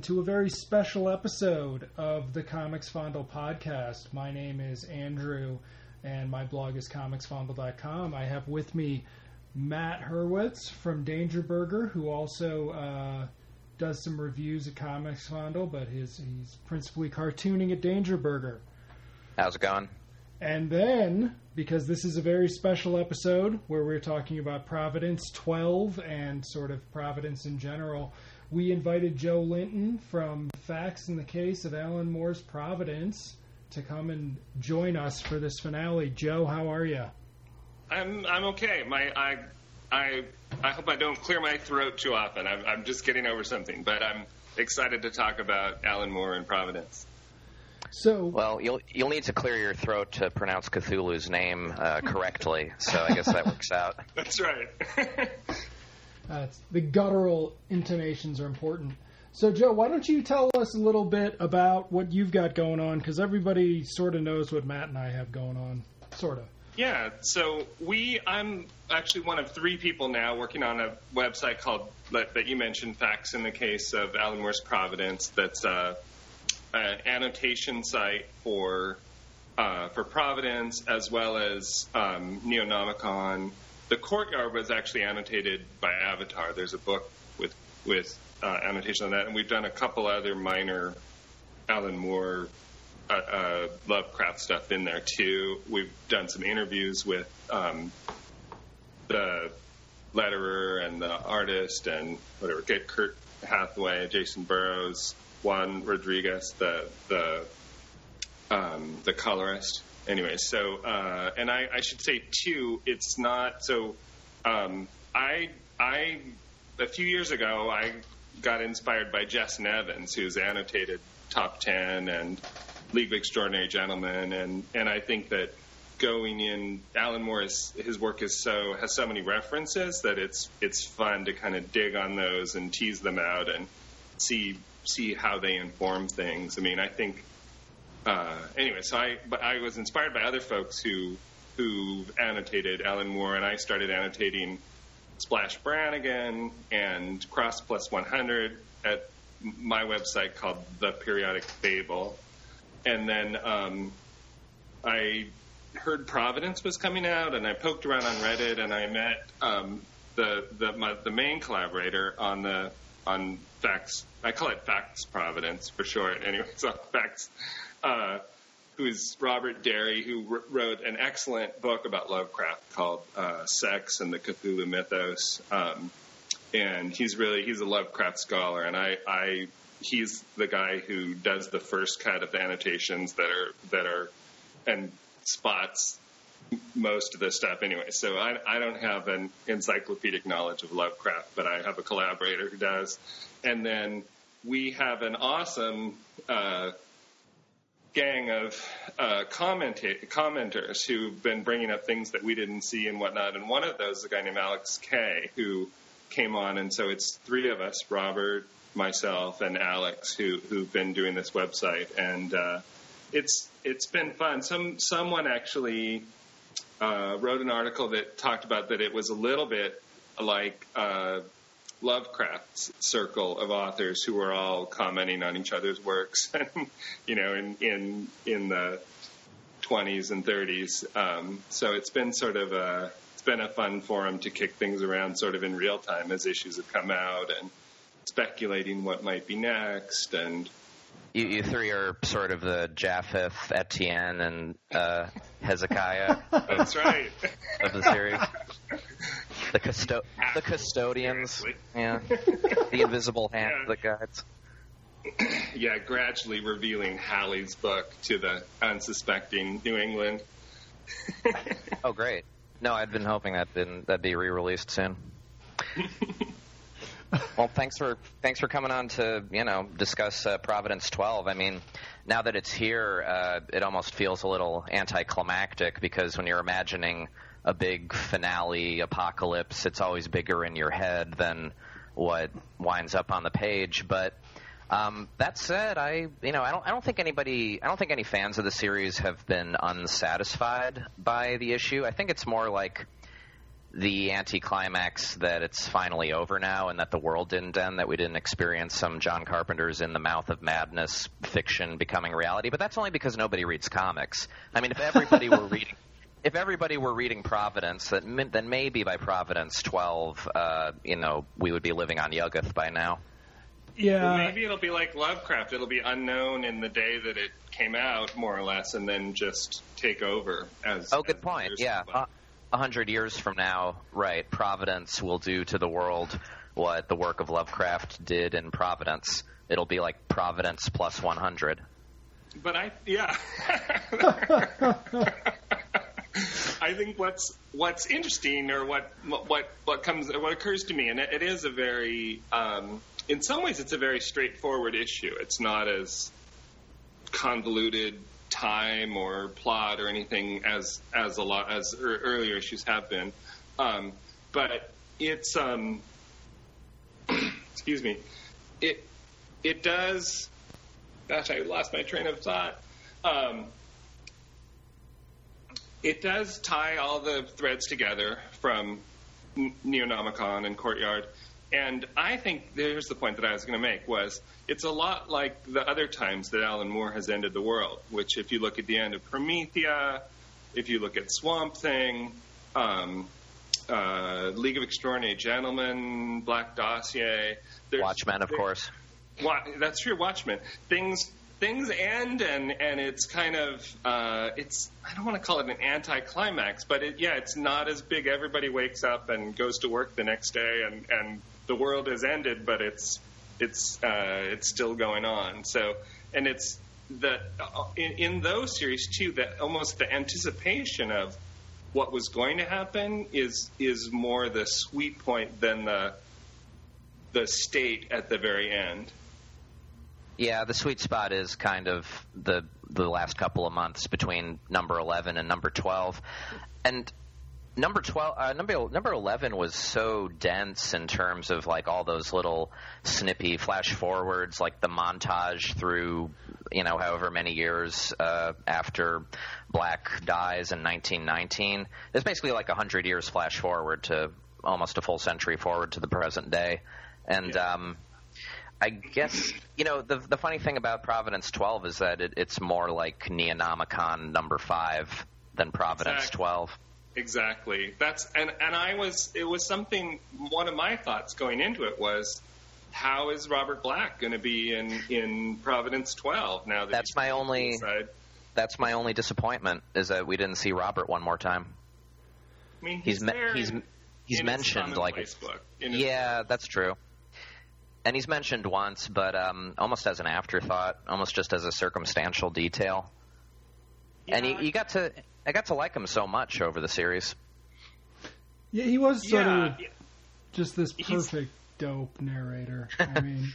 welcome to a very special episode of the Comics Fondle podcast. My name is Andrew, and my blog is comicsfondle.com. I have with me Matt Hurwitz from Danger Burger, who also uh, does some reviews at Comics Fondle, but his, he's principally cartooning at Danger Burger. How's it going? And then, because this is a very special episode where we're talking about Providence 12 and sort of Providence in general, we invited Joe Linton from Facts in the Case of Alan Moore's Providence to come and join us for this finale. Joe, how are you? I'm I'm okay. My I I I hope I don't clear my throat too often. I'm I'm just getting over something, but I'm excited to talk about Alan Moore and Providence. So, Well, you'll you'll need to clear your throat to pronounce Cthulhu's name uh, correctly. so I guess that works out. That's right. uh, the guttural intonations are important. So, Joe, why don't you tell us a little bit about what you've got going on? Because everybody sort of knows what Matt and I have going on. Sort of. yeah. So we I'm actually one of three people now working on a website called that, you mentioned, Facts in the Case of Alan Moore's Providence. That's uh, an annotation site for uh, for Providence as well as um, Neonomicon. The Courtyard was actually annotated by Avatar. There's a book with with uh, annotation on that, and we've done a couple other minor Alan Moore uh, uh, Lovecraft stuff in there too. We've done some interviews with um, the letterer and the artist and whatever. Get Kurt Hathaway, Jacen Burrows, Juan Rodriguez, the the um, the colorist. Anyway, so uh, and I, I should say too, it's not so. Um, I I a few years ago I got inspired by Jess Nevins, who's annotated Top Ten and League of Extraordinary Gentlemen, and and I think that going in Alan Moore is his work is so has so many references that it's it's fun to kind of dig on those and tease them out and see see how they inform things. I mean, I think uh, anyway. So I but I was inspired by other folks who who annotated Alan Moore, and I started annotating Splash Brannigan and Crossed Plus 100 at my website called The Periodic Fable, and then um, I heard Providence was coming out, and I poked around on Reddit, and I met um, the the my, the main collaborator on the on Facts. I call it Facts Providence for short. Anyway, so Facts. Uh, who's Robert Derie, who wr- wrote an excellent book about Lovecraft called uh, "Sex and the Cthulhu Mythos." Um, and he's really he's a Lovecraft scholar, and I, I he's the guy who does the first cut of the annotations that are that are and spots most of the stuff anyway. So I, I don't have an encyclopedic knowledge of Lovecraft, but I have a collaborator who does. And then we have an awesome uh, gang of uh, commenta- commenters who've been bringing up things that we didn't see and whatnot. And one of those is a guy named Alex Kay who came on, and so it's three of us: Robert, myself, and Alex, who who've been doing this website, and uh, it's it's been fun. Some someone actually uh, wrote an article that talked about that it was a little bit like uh, Lovecraft's circle of authors who were all commenting on each other's works, you know, in in in the 20s and 30s. Um, so it's been sort of a it's been a fun forum to kick things around sort of in real time as issues have come out and speculating what might be next and You, you three are sort of the Japheth, Etienne, and uh, Hezekiah that's right. of the series. The custo- the custodians, yeah, the invisible hand Yeah. that guides. yeah, gradually revealing Hali's book to the unsuspecting New England. Oh, great! No, I'd been hoping that been that'd be re-released soon. well, thanks for thanks for coming on to you know discuss uh, Providence 12. I mean, now that it's here, uh, it almost feels a little anticlimactic because when you're imagining a big finale apocalypse, it's always bigger in your head than what winds up on the page. But um, that said, I you know I don't I don't think anybody I don't think any fans of the series have been unsatisfied by the issue. I think it's more like the anticlimax that it's finally over now and that the world didn't end, that we didn't experience some John Carpenter's in the mouth of madness fiction becoming reality. But that's only because nobody reads comics. I mean, if everybody were reading. If everybody were reading Providence, then then maybe by Providence 12, uh, you know, we would be living on Yuggoth by now. Yeah. Maybe it'll be like Lovecraft. It'll be unknown in the day that it came out, more or less, and then just take over as. Oh, good as point. Yeah, go by. a hundred years from now, right? Providence will do to the world what the work of Lovecraft did in Providence. It'll be like Providence plus 100. But I, yeah. I think what's what's interesting, or what what what comes what occurs to me, and it, it is a very, um, in some ways, it's a very straightforward issue. It's not as convoluted time or plot or anything as as a lot as er, earlier issues have been, um, but it's um, excuse me, it it does. Gosh, I lost my train of thought. Um, it does tie all the threads together from Neonomicon and Courtyard. And I think there's the point that I was going to make was it's a lot like the other times that Alan Moore has ended the world, which if you look at the end of Promethea, if you look at Swamp Thing, um, uh, League of Extraordinary Gentlemen, Black Dossier, there's- Watchmen, of course. Wa- that's true. Watchmen. Things things end, and and it's kind of uh, it's I don't want to call it an anticlimax, but it, yeah, it's not as big. Everybody wakes up and goes to work the next day, and and the world has ended, but it's it's uh, it's still going on. So and it's the uh, in, in those series too that almost the anticipation of what was going to happen is is more the sweet point than the the state at the very end. Yeah, the sweet spot is kind of the the last couple of months between number 11 and number 12. And number 12 uh, number number 11 was so dense in terms of like all those little snippy flash forwards like the montage through you know however many years uh, after black dies in 1919 it's basically like a 100 years flash forward to almost a full century forward to the present day and Yeah. um I guess you know the the funny thing about Providence 12 is that it, it's more like Neonomicon number five than Providence Exactly. 12. Exactly. That's and and I was it was something. One of my thoughts going into it was, how is Robert Black going to be in in Providence 12 now that That's my only- suicide? That's my only disappointment is that we didn't see Robert one more time. I mean, he's He's me- he's he's mentioned like commonplace in his- yeah, that's true. And he's mentioned once, but um, almost as an afterthought, almost just as a circumstantial detail. And you, you got to, I got to like him so much over the series. Yeah, he was sort yeah, of just this He's- perfect dope narrator. I mean,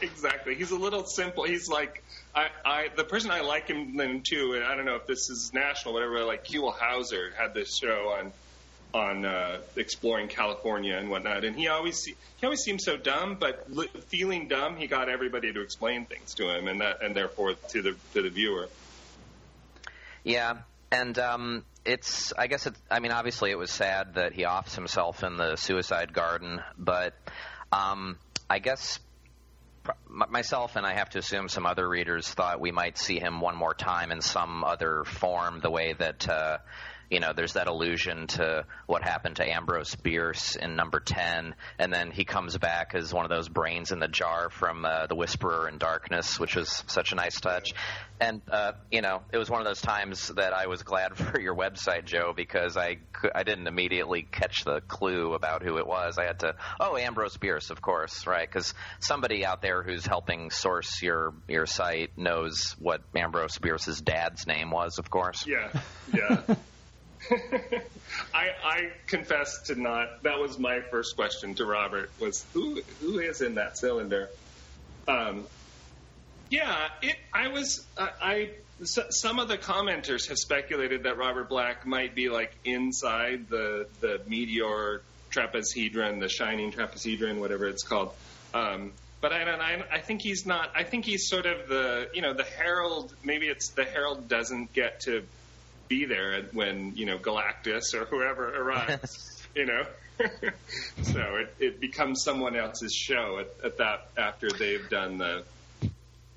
exactly. He's a little simple. He's like I, I the person I like him in too. And I don't know if this is national, whatever. Like Huell Howser had this show on on uh, exploring California and whatnot, and he always he always seemed so dumb, but li- feeling dumb, he got everybody to explain things to him, and that and therefore to the to the viewer. Yeah, and um, it's. I guess it. I mean, obviously, it was sad that he offs himself in the suicide garden, but um, I guess myself and I have to assume some other readers thought we might see him one more time in some other form, the way that. Uh, you know, there's that allusion to what happened to Ambrose Bierce in number 10, and then he comes back as one of those brains in the jar from uh, The Whisperer in Darkness, which was such a nice touch. And, uh, you know, it was one of those times that I was glad for your website, Joe, because I, I didn't immediately catch the clue about who it was. I had to, oh, Ambrose Bierce, of course, right? Because somebody out there who's helping source your, your site knows what Ambrose Bierce's dad's name was, of course. Yeah, yeah. I, I confess to not. That was my first question to Robert. Was who who is in that cylinder? Um, yeah, it. I was. I. I so, some of the commenters have speculated that Robert Black might be like inside the the meteor trapezohedron, the shining trapezohedron, whatever it's called. Um, but I don't. I, I think he's not. I think he's sort of the. You know, the herald. Maybe it's the herald doesn't get to be there when you know Galactus or whoever arrives. you know. so it, it becomes someone else's show at, at that after they've done the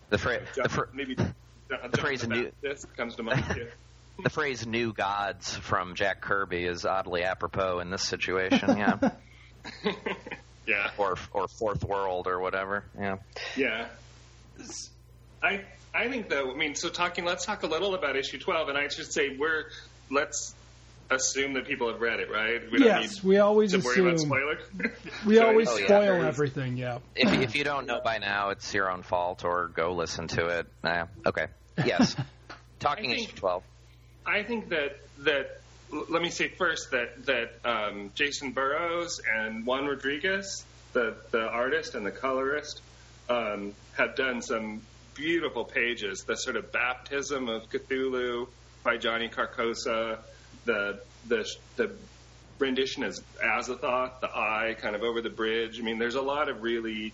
The, fra- the, fr- maybe the phrase new- this comes to mind. Yeah. the phrase "new gods" from Jack Kirby is oddly apropos in this situation. Yeah, yeah. or or Fourth World or whatever. Yeah. Yeah. I I think though, I mean, so talking, let's talk a little about issue 12, and I should say we're, let's assume that people have read it, right? We don't yes, need we always to worry about assume. spoiler. We So always Oh, yeah. spoil everything. Yeah. If if you don't know by now, it's your own fault, or go listen to it. Nah, okay. Yes. Talking think- issue twelve. I think that that let me say first that that um, Jacen Burrows and Juan Rodriguez, the the artist and the colorist, um, have done some beautiful pages. The sort of baptism of Cthulhu by Johnny Carcosa, the the the rendition as Azathoth, the eye kind of over the bridge. I mean, there's a lot of really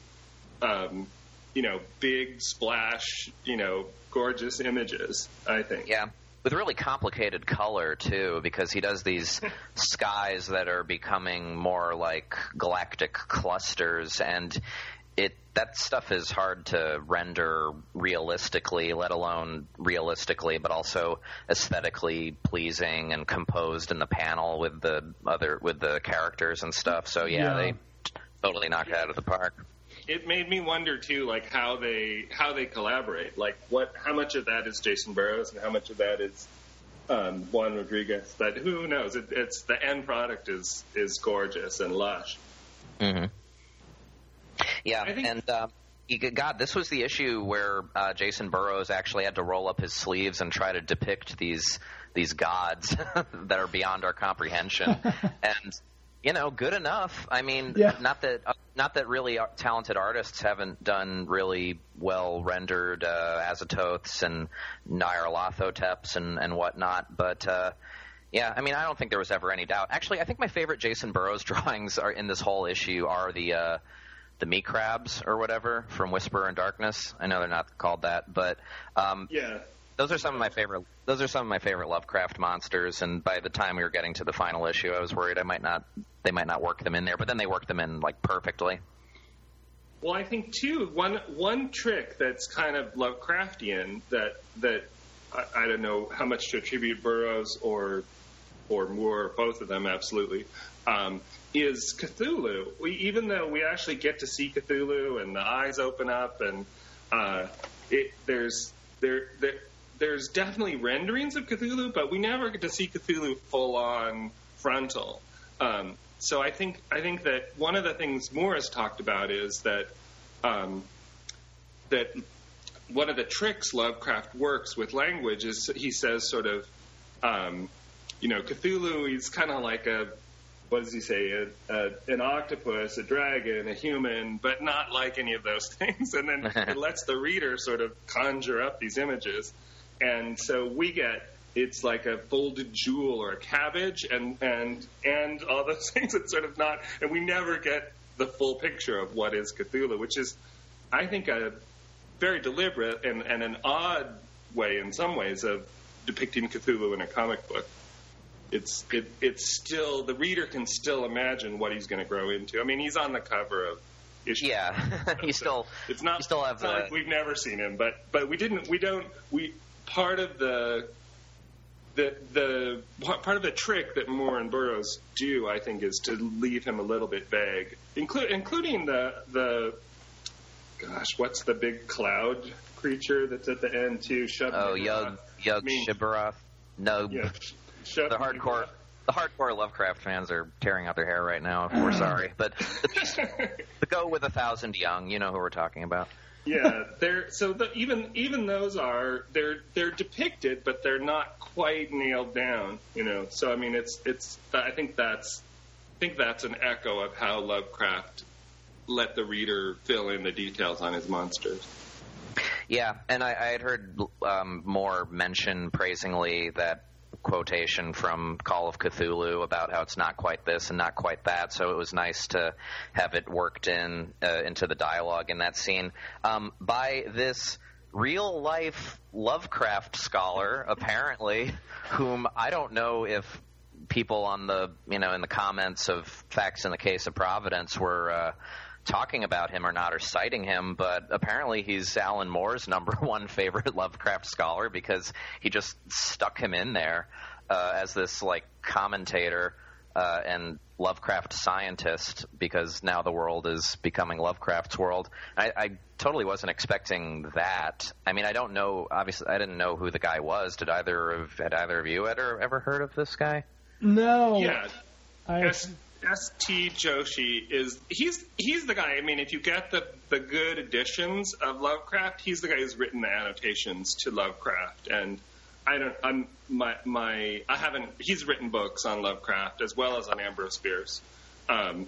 um, you know, big splash, you know, gorgeous images. I think. Yeah. With really complicated color too, because he does these skies that are becoming more like galactic clusters, and it that stuff is hard to render realistically, let alone realistically, but also aesthetically pleasing and composed in the panel with the other with the characters and stuff. So yeah, Yeah. they totally knock it out of the park. it made me wonder too, like how they how they collaborate. Like what, how much of that is Jacen Burrows and how much of that is um, Juan Rodriguez? But who knows? It, it's the end product is is gorgeous and lush. hmm Yeah, think- and uh, God, this was the issue where uh, Jacen Burrows actually had to roll up his sleeves and try to depict these these gods that are beyond our comprehension, and you know, good enough. I mean, Yeah. not that uh, not that really uh, talented artists haven't done really well rendered uh, Azathoths and Nyarlathoteps and and whatnot, but. Uh, yeah, I mean, I don't think there was ever any doubt. Actually, I think my favorite Jacen Burrows drawings are in this whole issue are the uh, the meat crabs or whatever from Whisperer in Darkness. I know they're not called that, but um, Yeah. those are some of my favorite. Those are some of my favorite Lovecraft monsters. And by the time we were getting to the final issue, I was worried I might not. They might not work them in there, but then they worked them in like perfectly. Well, I think too one one trick that's kind of Lovecraftian that that I, I don't know how much to attribute Burrows or or Moore, both of them absolutely, um, is Cthulhu. We, even though we actually get to see Cthulhu and the eyes open up and uh, it, there's there there there's definitely renderings of Cthulhu, but we never get to see Cthulhu full on frontal. Um, so I think I think that one of the things Morris talked about is that um, that one of the tricks Lovecraft works with language is he says sort of um, you know Cthulhu is kind of like a what does he say? A, a, an octopus a dragon a human but not like any of those things. And then it lets the reader sort of conjure up these images. And so we get it's like a folded jewel or a cabbage and and and all those things. It's sort of not and we never get the full picture of what is Cthulhu which is I think a very deliberate and, and an odd way in some ways of depicting Cthulhu in a comic book it's it, it's still the reader can still imagine what he's going to grow into I mean he's on the cover of issue Yeah, you still it's not. still have it's not the- like we've never seen him, but but we didn't. We don't. We part of the the the part of the trick that Moore and Burrows do, I think, is to leave him a little bit vague, include including the the gosh, what's the big cloud creature that's at the end too? Shub oh Yug Yug I mean- Shibarath. No, Yeah, Shub the hardcore the hardcore Lovecraft fans are tearing out their hair right now. We're sorry, but the go with a thousand young, you know who we're talking about. yeah, they're so the, even even those are they're they're depicted, but they're not quite nailed down. You know, so I mean, it's it's I think that's I think that's an echo of how Lovecraft let the reader fill in the details on his monsters. Yeah, and I, I had heard um, Moore mention praisingly that quotation from Call of Cthulhu about how it's not quite this and not quite that. So it was nice to have it worked in uh, into the dialogue in that scene um, by this real life Lovecraft scholar, apparently, whom I don't know if people on the you know in the comments of facts in the case of Providence were uh, talking about him or not or citing him, but apparently he's Alan Moore's number one favorite Lovecraft scholar because he just stuck him in there uh, as this like commentator uh, and Lovecraft scientist because now the world is becoming Lovecraft's world. I, I totally wasn't expecting that. I mean, I don't know. Obviously, I didn't know who the guy was. Did either of had either of you ever ever heard of this guy? No. Yeah. I, S. S. T. Joshi is he's he's the guy. I mean, if you get the the good editions of Lovecraft, he's the guy who's written the annotations to Lovecraft. And I don't. I'm my my. I haven't. He's written books on Lovecraft as well as on Ambrose Bierce. Um,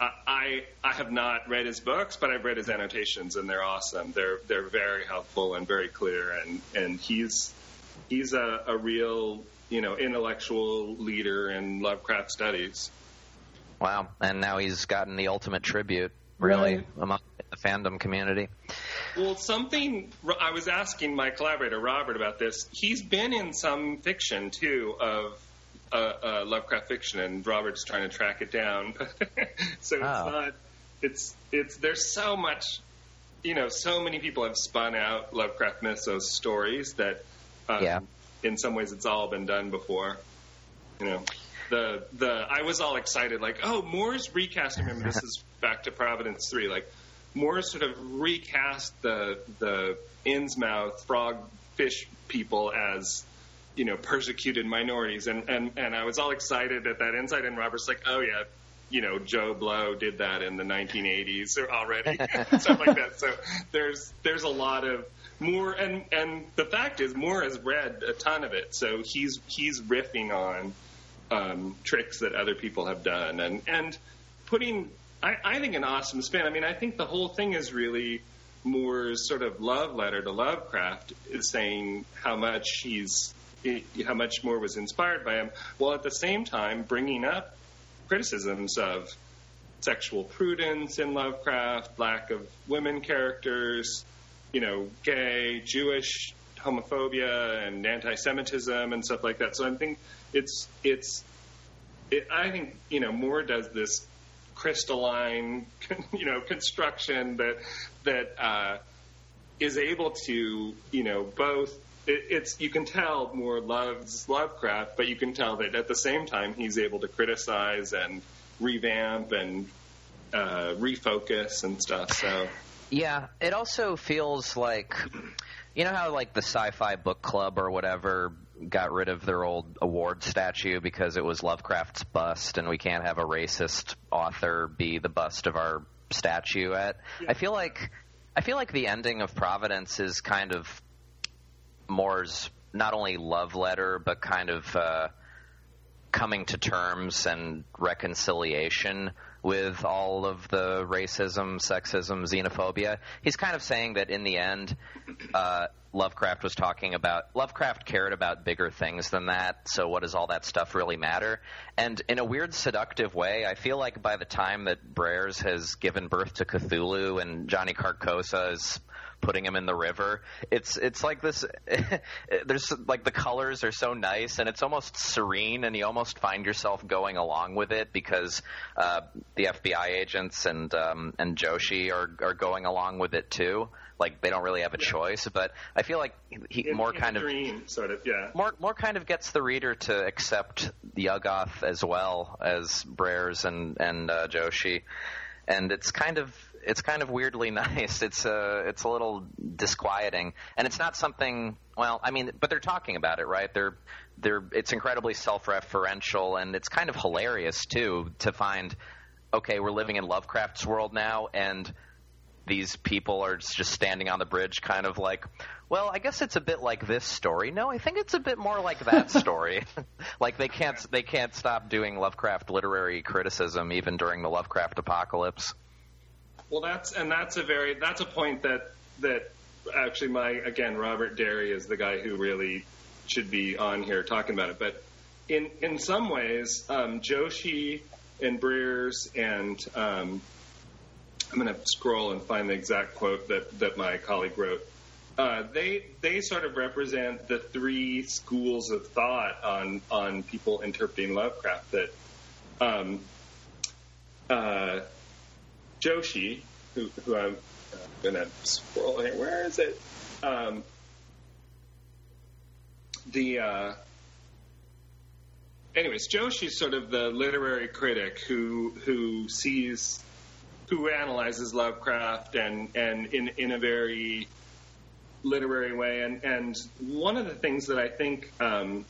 I, I I have not read his books, but I've read his annotations, and they're awesome. They're they're very helpful and very clear. And and he's he's a, a real you know intellectual leader in Lovecraft studies. Wow! And now he's gotten the ultimate tribute, really, Right. among the fandom community. Well, something I was asking my collaborator Robert about this. He's been in some fiction too of uh, uh, Lovecraft fiction, and Robert's trying to track it down. so it's Oh. not. It's it's there's so much. You know, so many people have spun out Lovecraft mythos stories that, um, Yeah. in some ways, it's all been done before. You know, the the I was all excited, like, oh, Moore's recasting. Remember, this is back to Providence three. Like, Moore sort of recast the the Innsmouth frog fish people as you know persecuted minorities, and and and I was all excited at that insight. And Robert's like, oh yeah. You know, Joe Blow did that in the 1980s already, stuff like that. So there's there's a lot of Moore, and and the fact is Moore has read a ton of it, so he's he's riffing on um, tricks that other people have done, and and putting I, I think an awesome spin. I mean, I think the whole thing is really Moore's sort of love letter to Lovecraft, is saying how much he's how much Moore was inspired by him, while at the same time bringing up criticisms of sexual prudence in Lovecraft, lack of women characters, you know, gay, Jewish homophobia and anti-Semitism and stuff like that. So I think it's it's it, I think you know Moore does this crystalline you know construction that that uh, is able to you know both. It, it's you can tell Moore loves Lovecraft, but you can tell that at the same time he's able to criticize and revamp and uh, refocus and stuff. So Yeah, it also feels like you know how like the sci-fi book club or whatever got rid of their old award statue because it was Lovecraft's bust and we can't have a racist author be the bust of our statue at. I feel like I feel like the ending of Providence is kind of Moore's not only love letter but kind of uh coming to terms and reconciliation with all of the racism, sexism, xenophobia. He's kind of saying that in the end, uh, Lovecraft was talking about Lovecraft cared about bigger things than that. So what does all that stuff really matter? And in a weird, seductive way, I feel like by the time that Brears has given birth to Cthulhu and Johnny Carcosa is putting him in the river. It's it's like this. there's like the colors are so nice and it's almost serene, and you almost find yourself going along with it because uh, the FBI agents and um, and Joshi are are going along with it too. Like they don't really have a choice, but I feel like he in, more in kind of dream, sort of yeah. more more kind of gets the reader to accept Yuggoth as well as Brears and and uh, Joshi, and it's kind of it's kind of weirdly nice. It's uh it's a little disquieting, and it's not something. Well, I mean, but they're talking about it, right? They're they're it's incredibly self-referential, and it's kind of hilarious too to find. Okay, we're living in Lovecraft's world now, and these people are just standing on the bridge, kind of like, well, I guess it's a bit like this story. No, I think it's a bit more like that story. like they can't they can't stop doing Lovecraft literary criticism even during the Lovecraft apocalypse. Well, that's and that's a very that's a point that that actually my again Robert Derie is the guy who really should be on here talking about it. But in in some ways, um, Joshi and Brears and um, I'm going to scroll and find the exact quote that that my colleague wrote. uh, they they sort of represent the three schools of thought on on people interpreting Lovecraft. That um, uh, Joshi, who, who I'm uh, gonna scroll here. Where is it? Um, the uh, anyways, Joshi's sort of the literary critic who who sees who analyzes Lovecraft and and in in a very literary way. And and one of the things that I think um,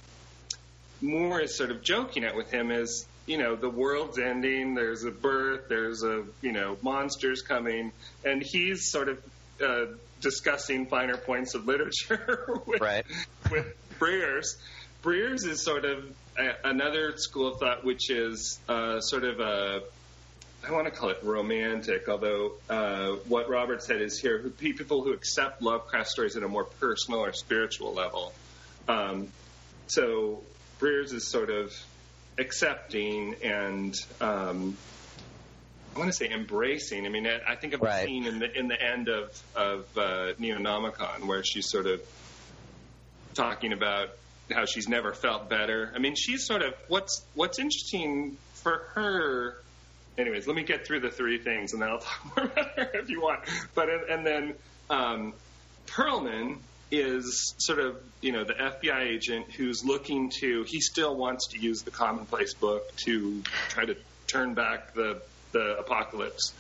Moore is sort of joking at with him is you know the world's ending. There's a birth. There's a you know monsters coming, and he's sort of uh, discussing finer points of literature with, Right. with Brears. Brears is sort of a, another school of thought, which is uh, sort of a I want to call it romantic, although uh, what Robert said is here who, people who accept Lovecraft stories at a more personal or spiritual level. Um, so Brears is sort of accepting and um, I want to say embracing. I mean, I, I think of Right. a scene in the in the end of of uh, Neonomicon where she's sort of talking about how she's never felt better. I mean, she's sort of what's what's interesting for her. Anyways, let me get through the three things, and then I'll talk more about her if you want. But and then um, Perlman is sort of you know the FBI agent who's looking to. He still wants to use the commonplace book to try to turn back the the apocalypse.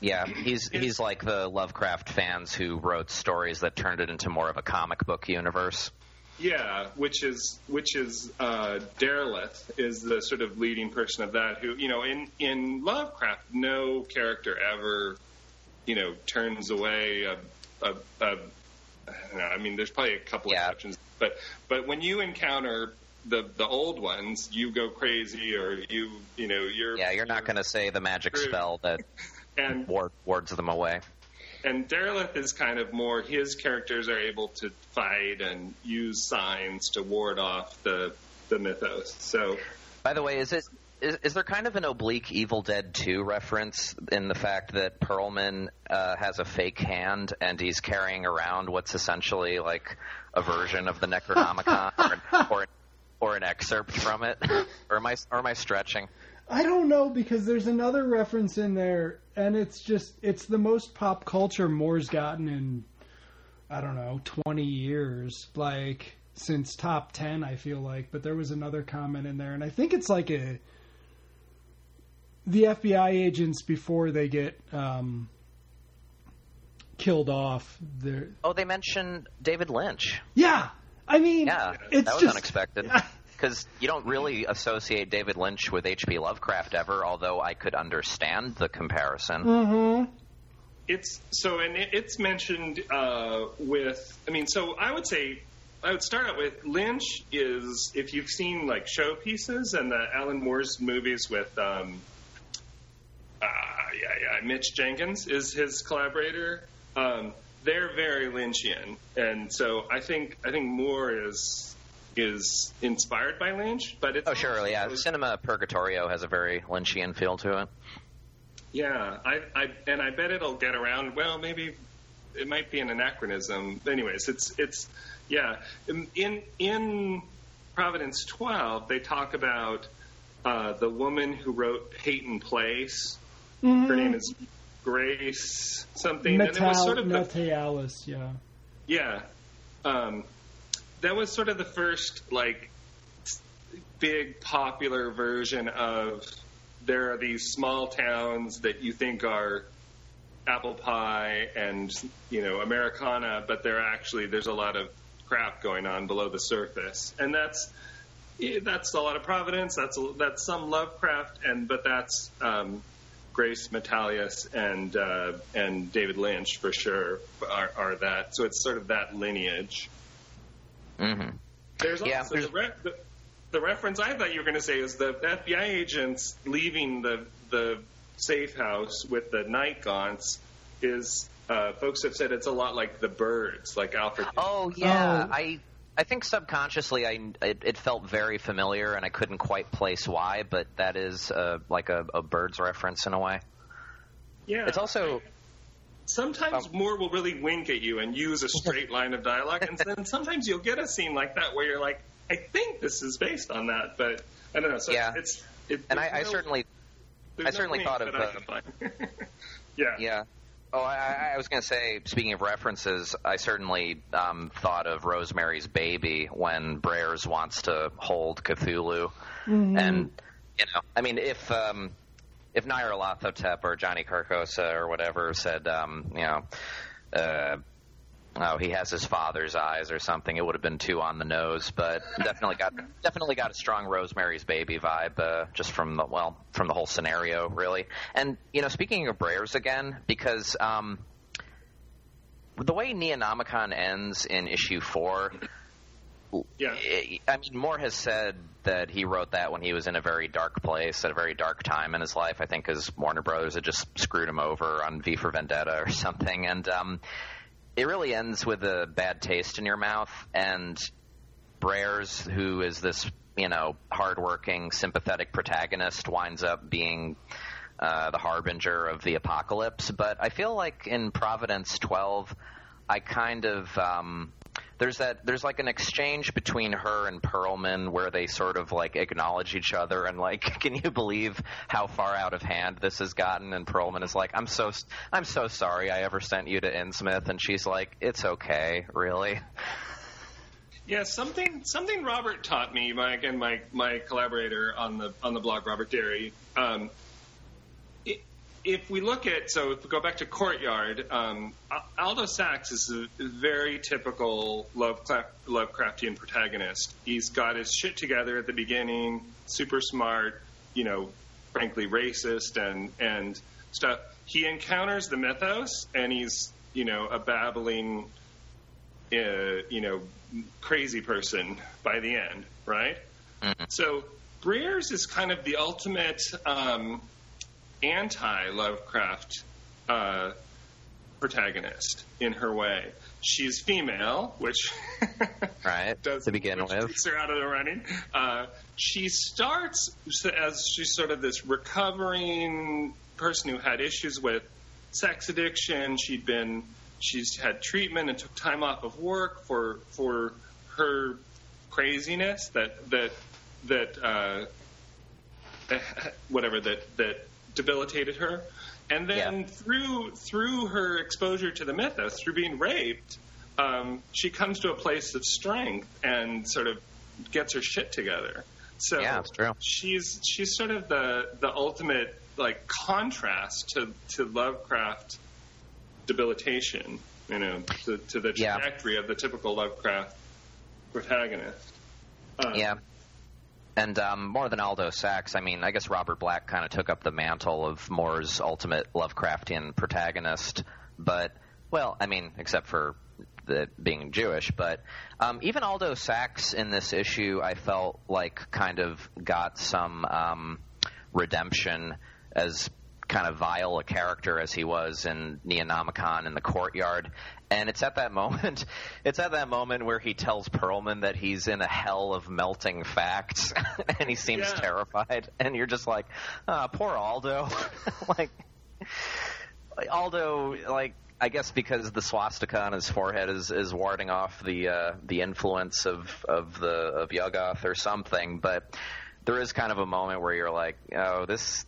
Yeah, he's he's like the Lovecraft fans who wrote stories that turned it into more of a comic book universe. Yeah, which is which is uh, Derleth is the sort of leading person of that. Who you know in in Lovecraft, no character ever you know turns away a. a, a I know, I mean, there's probably a couple Yeah. exceptions, but but when you encounter the the old ones, you go crazy, or you you know you're Yeah, you're not going to say the magic spell that and ward, wards them away. And Derleth is kind of more his characters are able to fight and use signs to ward off the the mythos. So By the way, is it is, is there kind of an oblique Evil Dead 2 reference in the fact that Perlman uh, has a fake hand and he's carrying around what's essentially like a version of the Necronomicon or, or or an excerpt from it? or am I or am I stretching? I don't know because there's another reference in there, and it's just it's the most pop culture Moore's gotten in I don't know twenty years, like since top ten. I feel like, but there was another comment in there, and I think it's like a the FBI agents before they get um, killed off. They're Oh, they mentioned David Lynch. yeah. I mean, Yeah, it's that was just unexpected. Because you don't really associate David Lynch with H.P. Lovecraft ever, although I could understand the comparison. Mm-hmm. It's so, and it, it's mentioned uh, with. I mean, so I would say I would start out with Lynch is if you've seen like showpieces and the Alan Moore's movies with. Um, uh, yeah, yeah, Mitch Jenkins is his collaborator. Um, they're very Lynchian, and so I think I think Moore is is inspired by Lynch, but it's Oh, sure, yeah. also- Cinema Purgatorio has a very Lynchian feel to it. Yeah, I, I and I bet it'll get around. Well, maybe it might be an anachronism. Anyways, it's it's yeah. In in, in Providence 12, they talk about uh, the woman who wrote Peyton Place. Her name is Grace something, and it was sort of the Metalious, yeah. yeah. Um, that was sort of the first like big popular version of there are these small towns that you think are apple pie and you know Americana, but they're actually there's a lot of crap going on below the surface, and that's that's a lot of Providence. That's a, that's some Lovecraft, and but that's um, Grace Metalious and uh, and David Lynch for sure are, are that. So it's sort of that lineage. Hmm There's also Yeah, the, re- the, the reference I thought you were going to say is the FBI agents leaving the the safe house with the night gaunts is uh, folks have said it's a lot like the birds, like Alfred. Oh yeah, Oh. I I think subconsciously I it, it felt very familiar, and I couldn't quite place why, but that is uh, like a, a bird's reference in a way. yeah, It's also sometimes Um, Moore will really wink at you and use a straight line of dialogue, and then sometimes you'll get a scene like that where you're like, I think this is based on that, but I don't know. So Yeah. it's it, And I, there's I certainly, I certainly thought of, that uh, yeah. yeah. Oh, I, I was going to say, speaking of references, I certainly um, thought of Rosemary's Baby when Brears wants to hold Cthulhu, and you know, I mean, if um, if Nyarlathotep or Johnny Carcosa or whatever said, um, you know, uh, oh, he has his father's eyes or something, it would have been too on the nose. But definitely got definitely got a strong Rosemary's Baby vibe uh, just from the well from the whole scenario, really. And you know, speaking of Brears again, because um, the way Neonomicon ends in issue four. Yeah. I mean, Moore has said that he wrote that when he was in a very dark place at a very dark time in his life. I think because Warner Brothers had just screwed him over on V for Vendetta or something, and um, it really ends with a bad taste in your mouth. And Brears, who is this you know hardworking, sympathetic protagonist, winds up being uh, the harbinger of the apocalypse. But I feel like in Providence 12, I kind of um, there's that there's like an exchange between her and Perlman where they sort of like acknowledge each other and like, can you believe how far out of hand this has gotten? And Perlman is like, I'm so I'm so sorry I ever sent you to Innsmouth, and she's like, it's okay, really. Yeah, something something Robert taught me. My again, my my collaborator on the on the blog, Robert Derie. Um, if we look at so if we go back to Courtyard, um, Aldo Sax is a very typical Lovecraft, Lovecraftian protagonist. He's got his shit together at the beginning, super smart, you know, frankly racist and and stuff. He encounters the mythos, and he's you know a babbling uh, you know, crazy person by the end, right? So Brears is kind of the ultimate um, anti-Lovecraft uh, protagonist in her way. She's female, which Right, does to begin with. takes her out of the running. Uh, she starts as she's sort of this recovering person who had issues with sex addiction. She'd been she's had treatment and took time off of work for for her craziness that that that uh, whatever that that debilitated her. And then Yeah. through through her exposure to the mythos, through being raped, um, she comes to a place of strength and sort of gets her shit together. So Yeah, it's true. she's she's sort of the the ultimate like contrast to to Lovecraft debilitation, you know, to, to the Yeah. trajectory of the typical Lovecraft protagonist. Um, Yeah. And um, more than Aldo Sax, I mean, I guess Robert Black kind of took up the mantle of Moore's ultimate Lovecraftian protagonist. But, well, I mean, except for the being Jewish. But um, even Aldo Sax in this issue, I felt like kind of got some um, redemption as kind of vile a character as he was in Neonomicon in the courtyard. And it's at that moment, it's at that moment where he tells Perlman that he's in a hell of melting facts, and he seems Yeah. terrified. And you're just like, ah, poor Aldo. like, Aldo, like, I guess because the swastika on his forehead is, is warding off the uh, the influence of, of the of Yuggoth or something, but there is kind of a moment where you're like, oh, this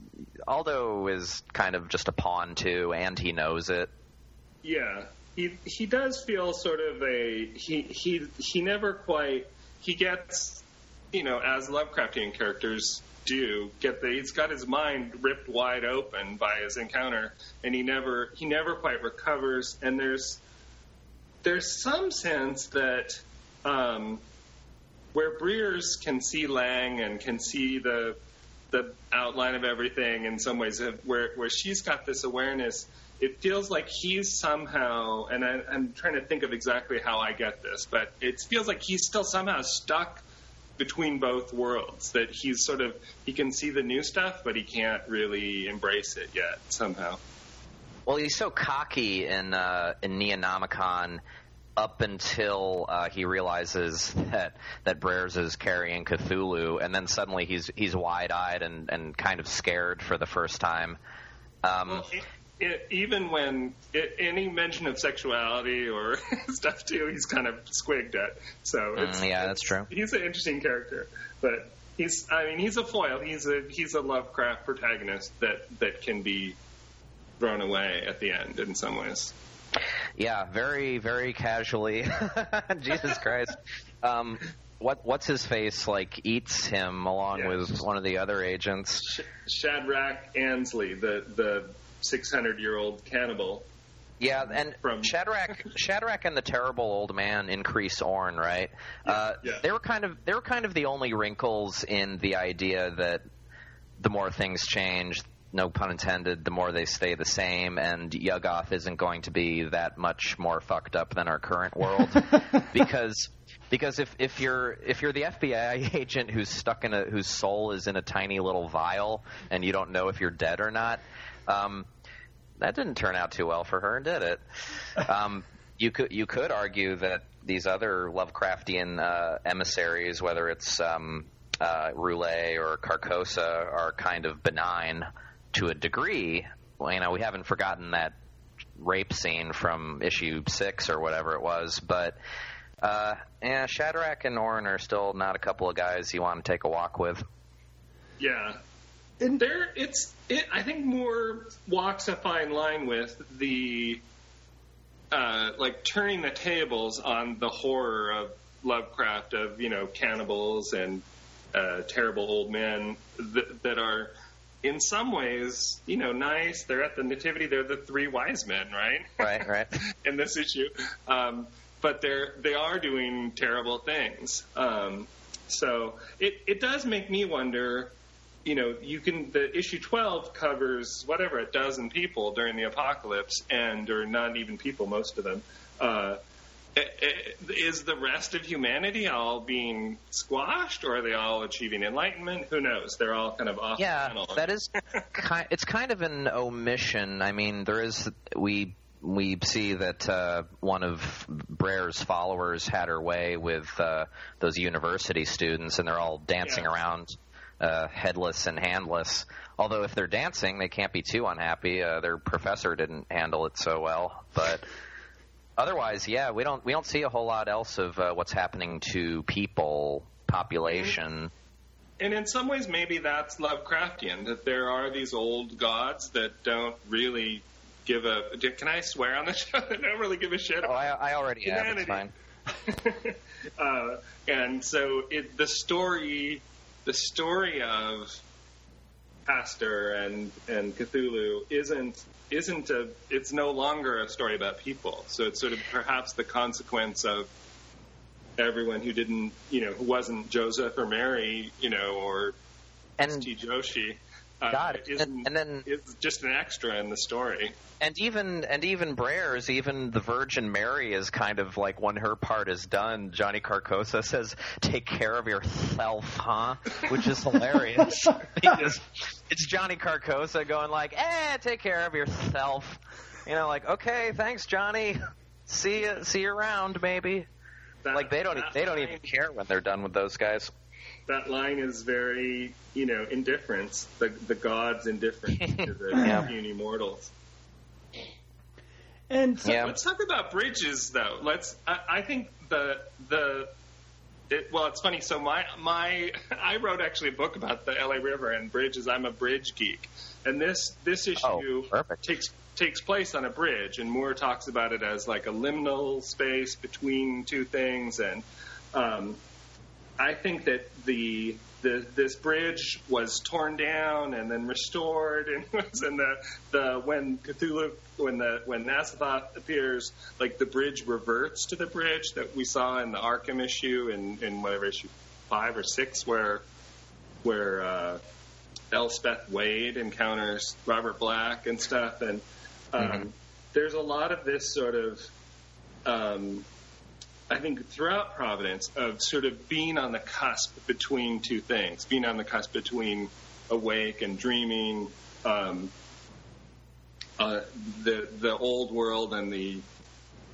Aldo is kind of just a pawn too, and he knows it. Yeah, he he does feel sort of a he he he never quite he gets you know as Lovecraftian characters do get the he's got his mind ripped wide open by his encounter and he never he never quite recovers. And there's there's some sense that um, where Brears can see Lang and can see the the outline of everything in some ways where where she's got this awareness it feels like he's somehow and I, i'm trying to think of exactly how i get this but it feels like he's still somehow stuck between both worlds that he's sort of he can see the new stuff but he can't really embrace it yet somehow Well, he's so cocky in uh, in Neonomicon up until uh, he realizes that that Brears is carrying Cthulhu, and then suddenly he's he's wide eyed and, and kind of scared for the first time. Um, Well, even when any mention of sexuality or stuff too, he's kind of squigged at. So it's, Mm, yeah, that's true. He's an interesting character, but he's I mean he's a foil. He's a he's a Lovecraft protagonist that that can be thrown away at the end in some ways. Yeah, very, very casually. Jesus Christ. Um, what what's his face like eats him along Yeah. with one of the other agents. Sh- Shadrach Ansley, the the 600 year old cannibal. Yeah, and From- Shadrach, Shadrach, and the terrible old man increase Orn, right? uh, yeah. They were kind of they were kind of the only wrinkles in the idea that the more things change, no pun intended, the more they stay the same, and Yuggoth isn't going to be that much more fucked up than our current world because. Because if, if you're if you're the FBI agent who's stuck in a whose soul is in a tiny little vial and you don't know if you're dead or not, um, that didn't turn out too well for her, did it? Um, you could you could argue that these other Lovecraftian uh, emissaries, whether it's um, uh, Roulet or Carcosa, are kind of benign to a degree. Well, you know, we haven't forgotten that rape scene from issue six or whatever it was, but. Uh, yeah, Shadrach and Orrin are still not a couple of guys you want to take a walk with. Yeah, And- there it's it. I think Moore walks a fine line with the uh, like turning the tables on the horror of Lovecraft of you know cannibals and uh, terrible old men that, that are in some ways you know nice. They're at the nativity. They're the three wise men, right? Right, right. in this issue, um, but they're they are doing terrible things. Um, so it it does make me wonder. You know, you can the issue twelve covers whatever a dozen people during the apocalypse, and or not even people, most of them. Uh, i- i- is the rest of humanity all being squashed, or are they all achieving enlightenment? Who knows? They're all kind of off. Yeah, panel. that is kind. It's kind of an omission. I mean, there is we we see that uh, one of Brears' followers had her way with uh, those university students, and they're all dancing Yeah. around uh, headless and handless. Although if they're dancing, they can't be too unhappy. Uh, their professor didn't handle it so well, but. Otherwise, yeah, we don't we don't see a whole lot else of uh, what's happening to people, population. And in some ways, maybe that's Lovecraftian that there are these old gods that don't really give a. Can I swear on the show? They don't really give a shit. Oh, I, I already have. It's fine. uh, and so it, the story, the story of Pastor and and Cthulhu isn't isn't a. It's no longer a story about people. So it's sort of perhaps the consequence of everyone who didn't, you know, who wasn't Joseph or Mary, you know, or S. T. Joshi. Uh, Got it. isn't- And- and then- it's just an extra in the story. and even and even Brears, even the Virgin Mary is kind of like when her part is done. Johnny Carcosa says, "Take care of yourself, huh?" Which is hilarious. Just- it's Johnny Carcosa going like, "Eh, take care of yourself." You know, like, okay, thanks, Johnny. See you, see you around, maybe. That, Like they don't, they don't even care when they're done with those guys. That line is very, you know, indifference. The the gods' indifference to the Yeah. puny mortals. And so, Yeah. Let's talk about bridges, though. Let's. I, I think the the. It, well, it's funny. So my my I wrote actually a book about the LA River and bridges. I'm a bridge geek, and this this issue Oh, takes takes place on a bridge, and Moore talks about it as like a liminal space between two things, and um, I think that the, the this bridge was torn down and then restored, and was in the the when Cthulhu when the when Azathoth appears, like the bridge reverts to the bridge that we saw in the Arkham issue and in whatever issue five or six where where uh, Elspeth Wade encounters Robert Black and stuff, and um, there's a lot of this sort of um, I think throughout Providence of sort of being on the cusp between two things, being on the cusp between awake and dreaming, um, uh, the the old world and the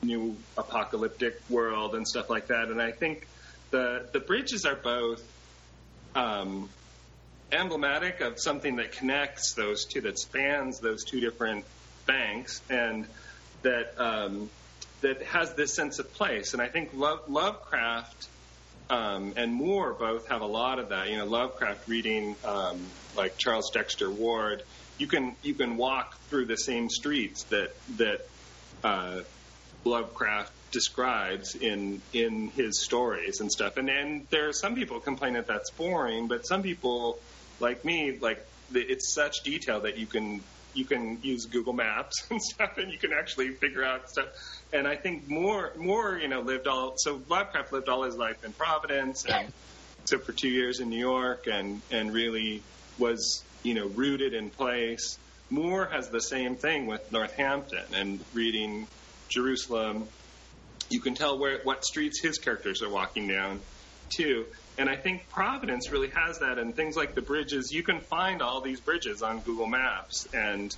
new apocalyptic world and stuff like that. And I think the the bridges are both um, emblematic of something that connects those two, that spans those two different banks, and that um, that has this sense of place. And I think Love, Lovecraft um, and Moore both have a lot of that. You know, Lovecraft reading um, like Charles Dexter Ward, you can you can walk through the same streets that that uh, Lovecraft describes in in his stories and stuff. And and there are some people complain that that's boring, but some people like me like it's such detail that you can you can use Google Maps and stuff, and you can actually figure out stuff. And I think more more you know, lived all so Lovecraft lived all his life in Providence, and so for two years in New York, and and really was you know rooted in place. Moore has the same thing with Northampton and reading Jerusalem. You can tell where what streets his characters are walking down, too. And I think Providence really has that, and things like the bridges. You can find all these bridges on Google Maps, and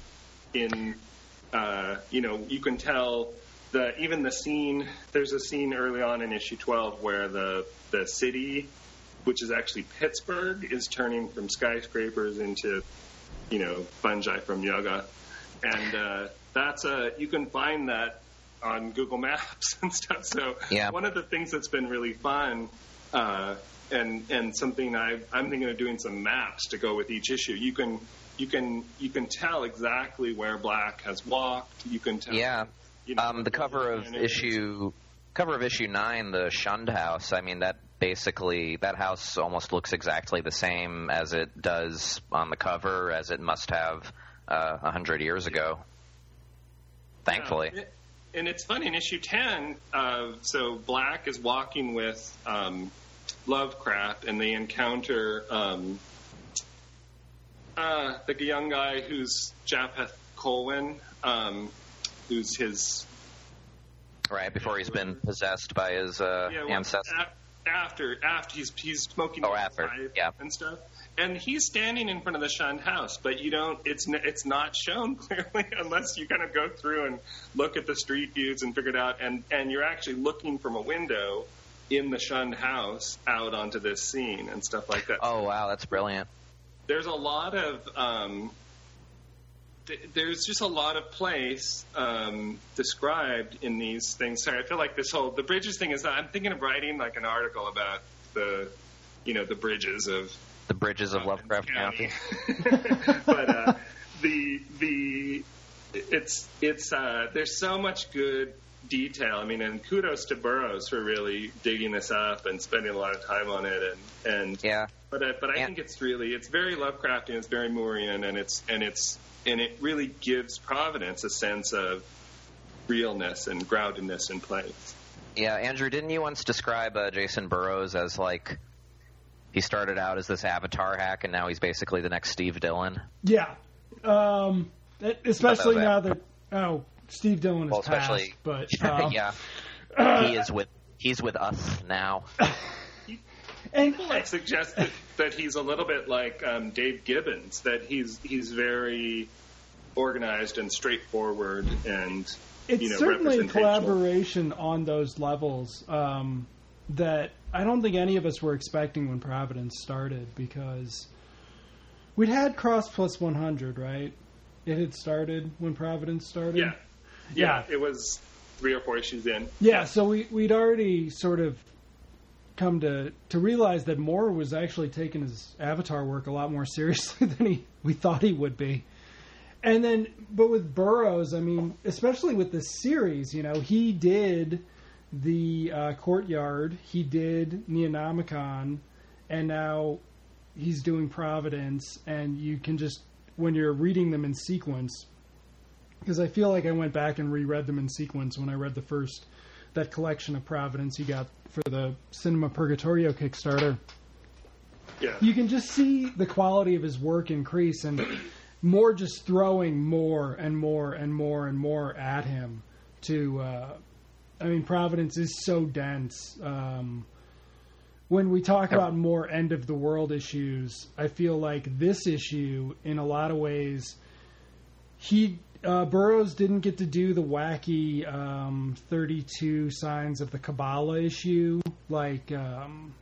in uh, you know you can tell the even the scene. There's a scene early on in issue 12 where the the city, which is actually Pittsburgh, is turning from skyscrapers into you know fungi from Yuggoth, and uh, that's a you can find that on Google Maps and stuff. So yeah. one of the things that's been really fun uh, and and something I, I'm thinking of doing some maps to go with each issue. You can you can you can tell exactly where Black has walked. You can tell. Yeah. You know, um, the cover of issue cover of issue nine, the shunned house. I mean that basically that house almost looks exactly the same as it does on the cover as it must have uh, a uh, hundred years ago. Thankfully. Yeah. and it's funny in issue 10 uh, so black is walking with um, Lovecraft, and they encounter um, uh, the young guy who's Japheth Colwyn, um, who's his right before he's been possessed by his uh, yeah, well, ancestor. after, after he's he's smoking oh, after, yeah. and stuff, and he's standing in front of the shunned house, but you don't. It's it's not shown clearly unless you kind of go through and look at the street views and figure it out, and and you're actually looking from a window in the shunned house out onto this scene and stuff like that. Oh wow, that's brilliant. There's a lot of um, th- there's just a lot of place um, described in these things. Sorry, I feel like this whole the bridges thing is. I'm thinking of writing like an article about the you know the bridges of the bridges of Lovecraft County. but uh, the the it's it's uh, there's so much good detail. I mean, and kudos to Burrows for really digging this up and spending a lot of time on it. And and yeah, but uh, but I and, think it's really it's very Lovecraftian, it's very Moorian, and it's and it's and it really gives Providence a sense of realness and groundedness in place. Yeah, Andrew, didn't you once describe uh, Jacen Burrows as like he started out as this Avatar hack, and now he's basically the next Steve Dillon? Yeah, um, especially now that oh Steve Dillon is especially, passed, but um, yeah, he is with he's with us now. and People have suggested that he's a little bit like um, Dave Gibbons, that he's he's very organized and straightforward, and it's you know, certainly a collaboration on those levels um, that I don't think any of us were expecting when Providence started because we'd had Crossed Plus 100, right? It had started when Providence started. Yeah, yeah, it was three or four issues in. Yeah, so we we'd already sort of come to to realize that Moore was actually taking his Avatar work a lot more seriously than he we thought he would be. And then, but with Burrows, I mean, especially with this series, you know, he did the uh, Courtyard, he did Neonomicon, and now he's doing Providence, and you can just when you're reading them in sequence, because I feel like I went back and reread them in sequence when I read the first that collection of Providence he got for the Cinema Purgatorio Kickstarter. Yeah. You can just see the quality of his work increase and Moore just throwing more and more and more and more at him to uh, I mean Providence is so dense. Um, when we talk about more end of the world issues, I feel like this issue in a lot of ways he uh, Burrows didn't get to do the wacky um, 32 signs of the Kabbalah issue like um,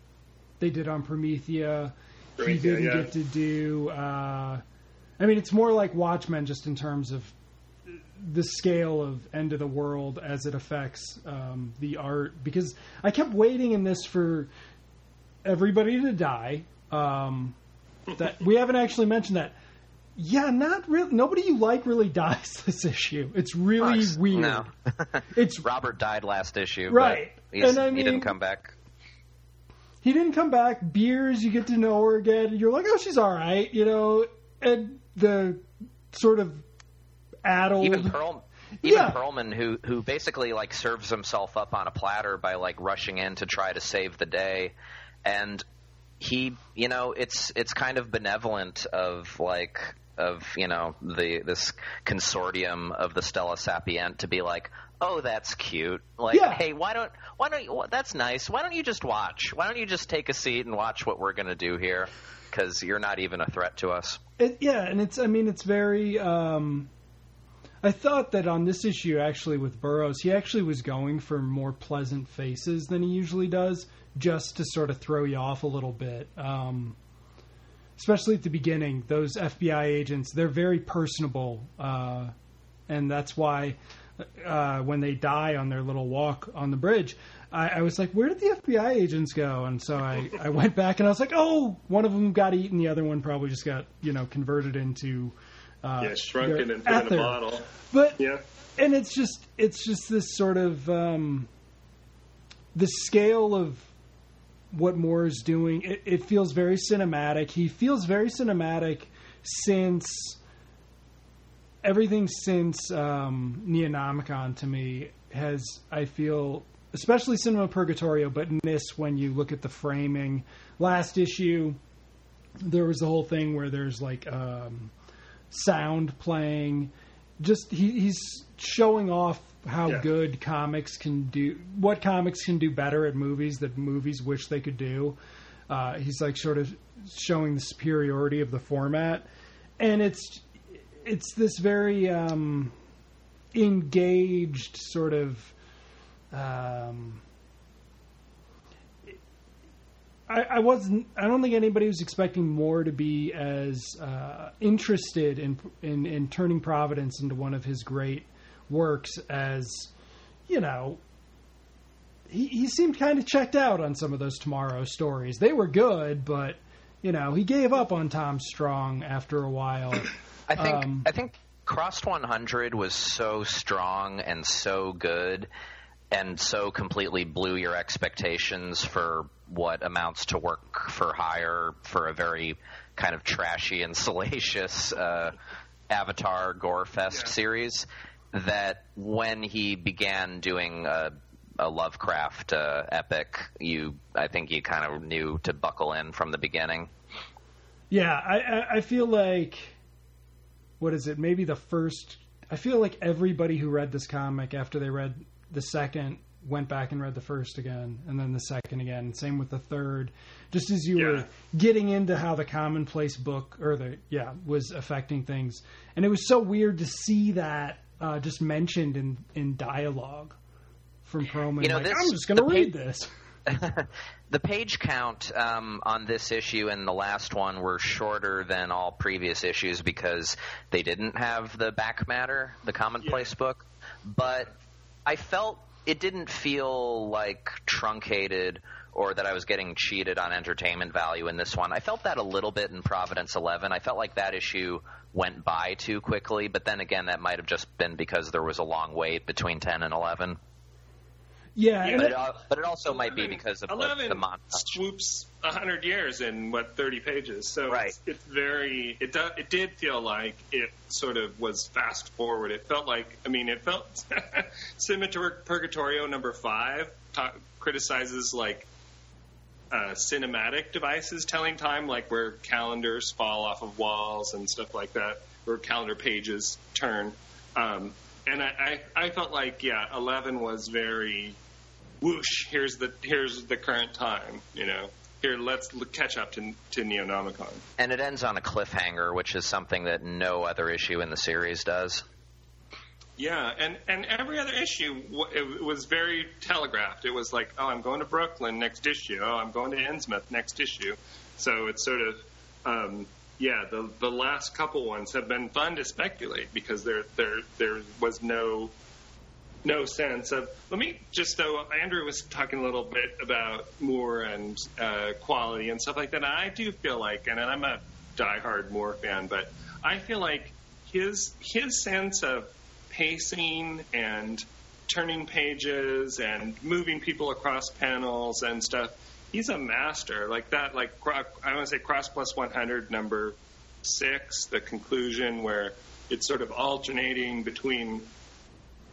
they did on Promethea. Promethea he didn't yeah. get to do. Uh, I mean, it's more like Watchmen, just in terms of the scale of end of the world as it affects um, the art because I kept waiting in this for everybody to die. Um, that we haven't actually mentioned that. Yeah, not really. Nobody you like really dies this issue. It's really Nice. weird. No. It's Robert died last issue, Right. he's- And I mean, he didn't come back. he didn't come back. Brears, you get to know her again. You're like, oh, she's all right, you know. And the sort of addled. Even Pearl, even Yeah. Perlman, who who basically like serves himself up on a platter by like rushing in to try to save the day, and he, you know, it's it's kind of benevolent of like of you know the this consortium of the Stella Sapiente to be like, oh, that's cute. Like, Yeah. hey, why don't why don't you? That's nice. Why don't you just watch? Why don't you just take a seat and watch what we're gonna do here? Because you're not even a threat to us. It, yeah, and it's. I mean, it's very. Um, I thought that on this issue, actually, with Burrows, he actually was going for more pleasant faces than he usually does, just to sort of throw you off a little bit. Um, especially at the beginning, those FBI agents, they're very personable, uh, and that's why uh, when they die on their little walk on the bridge, I, I was like, "Where did the FBI agents go?" And so I, I went back and I was like, "Oh, one of them got eaten, the other one probably just got you know converted into uh, Yeah, shrunken and put in a bottle. But Yeah. and it's just it's just this sort of um, the scale of what Moore is doing. It, it feels very cinematic. He feels very cinematic since everything since um, Neonomicon to me has I feel especially Cinema Purgatorio, but in this when you look at the framing. Last issue, there was the whole thing where there's like um, sound playing. Just he, he's showing off how Yeah. good comics can do, what comics can do better at movies that movies wish they could do. Uh, he's like sort of showing the superiority of the format, and it's it's this very um, engaged sort of. Um, I, I wasn't. I don't think anybody was expecting Moore to be as uh, interested in, in in turning Providence into one of his great works as you know. He he seemed kind of checked out on some of those Tomorrow stories. They were good, but you know he gave up on Tom Strong after a while. I think Um, I think Crossed 100 was so strong and so good and so completely blew your expectations for what amounts to work for hire for a very kind of trashy and salacious uh, Avatar Gore Fest Yeah. series that when he began doing a, a Lovecraft uh, epic, you I think you kind of knew to buckle in from the beginning. Yeah, I, I, I feel like what is it? Maybe the first. I feel like everybody who read this comic after they read the second went back and read the first again, and then the second again. Same with the third. Just as you Yeah. were getting into how the commonplace book or the yeah was affecting things, and it was so weird to see that uh, just mentioned in in dialogue from Perlman. You know, like, this- I'm just going to read this. the page count um, on this issue and the last one were shorter than all previous issues because they didn't have the back matter, the commonplace book. But I felt it didn't feel like truncated or that I was getting cheated on entertainment value in this one. I felt that a little bit in Providence 11. I felt like that issue went by too quickly, but then again, that might have just been because there was a long wait between 10 and 11. Yeah, and But it- it, but it also might be because of the, 11 the montage. swoops hundred years in what thirty pages. So Right. it's, it's very it do, it did feel like it sort of was fast forward. It felt like I mean it felt Cinema Purgatorio number five ta- criticizes like uh, cinematic devices telling time, like where calendars fall off of walls and stuff like that, where calendar pages turn. Um, and I, I, I felt like yeah, eleven was very whoosh. Here's the here's the current time. You know, here let's catch up to to Neonomicon. And it ends on a cliffhanger, which is something that no other issue in the series does. Yeah, and and every other issue it was very telegraphed. It was like, oh, I'm going to Brooklyn next issue. Oh, I'm going to Innsmouth next issue. So it's sort of um, yeah, the the last couple ones have been fun to speculate because there there there was no no sense of. Let me just though Andrew was talking a little bit about Moore and uh, quality and stuff like that. I do feel like, and I'm a diehard Moore fan, but I feel like his his sense of pacing and turning pages and moving people across panels and stuff. He's a master like that. Like I want to say Crossed Plus 100 number six, the conclusion where it's sort of alternating between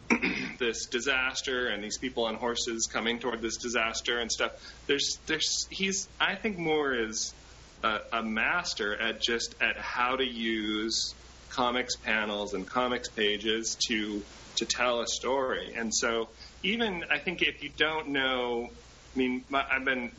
this disaster and these people on horses coming toward this disaster and stuff. There's, there's, he's. I think Moore is a, a master at just at how to use comics panels and comics pages to to tell a story. And so, even I think if you don't know, I mean, my, I've been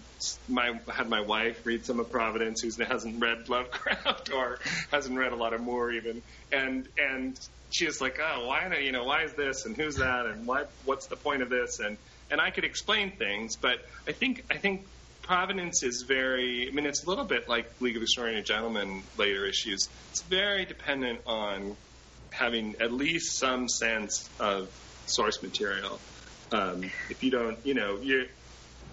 my had my wife read some of Providence, who hasn't read Lovecraft or hasn't read a lot of Moore even, and and she like, oh, why not, you know why is this and who's that and what what's the point of this and and I could explain things, but I think I think Providence is very. I mean, it's a little bit like League of Extraordinary Gentlemen later issues. It's very dependent on having at least some sense of source material. Um, if you don't, you know, you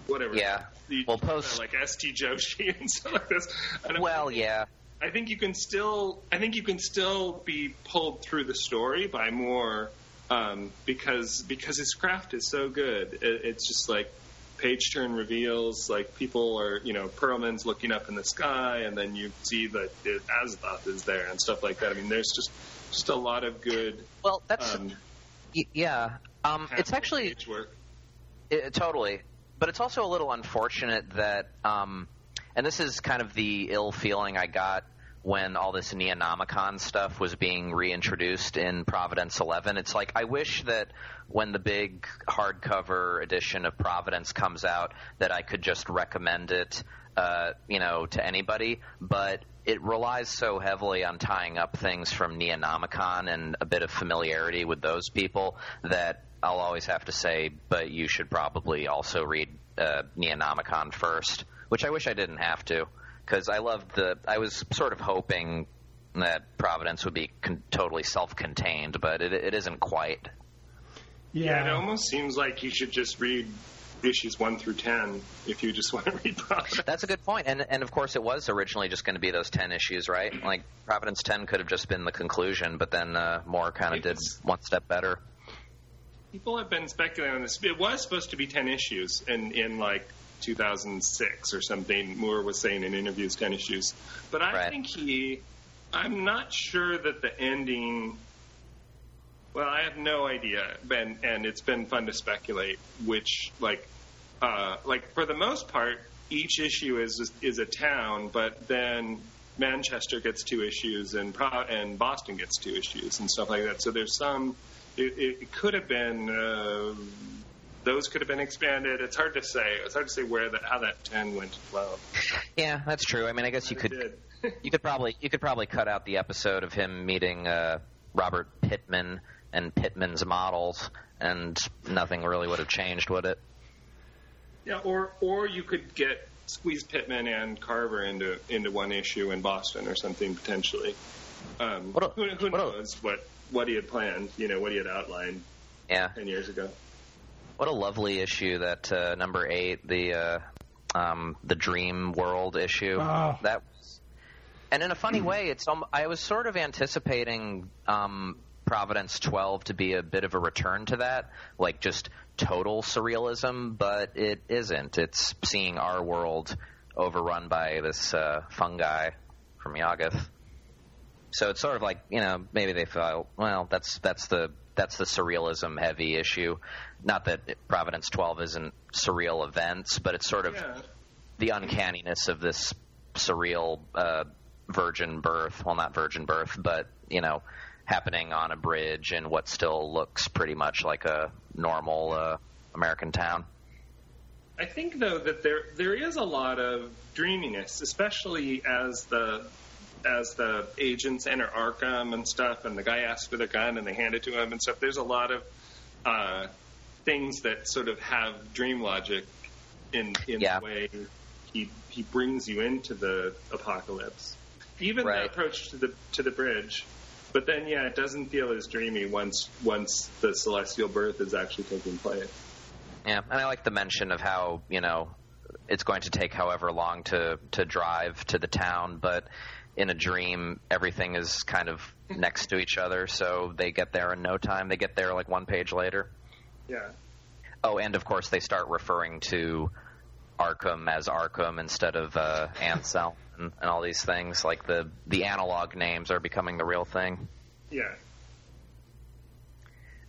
whatever. Yeah. You, well, post like S. T. Joshi and stuff like this. Well, yeah. I think you can still. I think you can still be pulled through the story by Moore um, because because his craft is so good. It, it's just like page turn reveals, like people are, you know, Perlman's looking up in the sky, and then you see that Azathoth is there and stuff like that. I mean, there's just just a lot of good. Well, that's um, yeah. Um, it's actually it, totally, but it's also a little unfortunate that, um, and this is kind of the ill feeling I got when all this Neonomicon stuff was being reintroduced in Providence 11. It's like I wish that when the big hardcover edition of Providence comes out, that I could just recommend it, uh, you know, to anybody. But it relies so heavily on tying up things from Neonomicon and a bit of familiarity with those people that I'll always have to say, but you should probably also read uh, Neonomicon first, which I wish I didn't have to because I loved the. I was sort of hoping that Providence would be con- totally self-contained, but it, it isn't quite. Yeah. yeah, it almost seems like you should just read issues one through ten if you just want to read Providence. That's a good point, and and of course it was originally just going to be those ten issues, right? Like Providence ten could have just been the conclusion, but then uh, Moore kind of did one step better. People have been speculating on this. It was supposed to be ten issues, in in like 2006 or something. Moore was saying in interviews, 10 issues. But I right. think he, I'm not sure that the ending. Well, I have no idea, and and it's been fun to speculate which like, uh, like for the most part, each issue is is a town, but then Manchester gets two issues and Pro- and Boston gets two issues and stuff like that. So there's some. It, it could have been. Uh, those could have been expanded. It's hard to say. It's hard to say where that how that ten went to twelve. Yeah, that's true. I mean, I guess you could you could probably you could probably cut out the episode of him meeting uh, Robert Pittman and Pittman's models, and nothing really would have changed, would it? Yeah, or or you could get squeeze Pittman and Carver into into one issue in Boston or something potentially. Um, what a, who, who what knows a, what what he had planned? You know what he had outlined. Yeah. ten years ago. What a lovely issue that uh, number eight, the uh, um, the Dream World issue. Oh. That was, and in a funny way, it's um, I was sort of anticipating um, Providence 12 to be a bit of a return to that, like just total surrealism, but it isn't. It's seeing our world overrun by this uh, fungi from Yuggoth. So it's sort of like you know maybe they felt well that's that's the that's the surrealism heavy issue. Not that Providence 12 isn't surreal events, but it's sort of yeah. the uncanniness of this surreal uh, virgin birth. Well, not virgin birth, but you know, happening on a bridge in what still looks pretty much like a normal uh, American town. I think though that there there is a lot of dreaminess, especially as the as the agents enter Arkham and stuff, and the guy asks for the gun and they hand it to him and stuff. There's a lot of uh, things that sort of have dream logic in in yeah. the way he he brings you into the apocalypse. even Right. the approach to the to the bridge. But then, yeah, it doesn't feel as dreamy once once the celestial birth is actually taking place. Yeah, and I like the mention of how you know it's going to take however long to to drive to the town, but in a dream everything is kind of next to each other, so they get there in no time. They get there like one page later. Yeah. Oh, and of course they start referring to Arkham as Arkham instead of uh, Ansel and, and all these things. Like the the analog names are becoming the real thing. Yeah.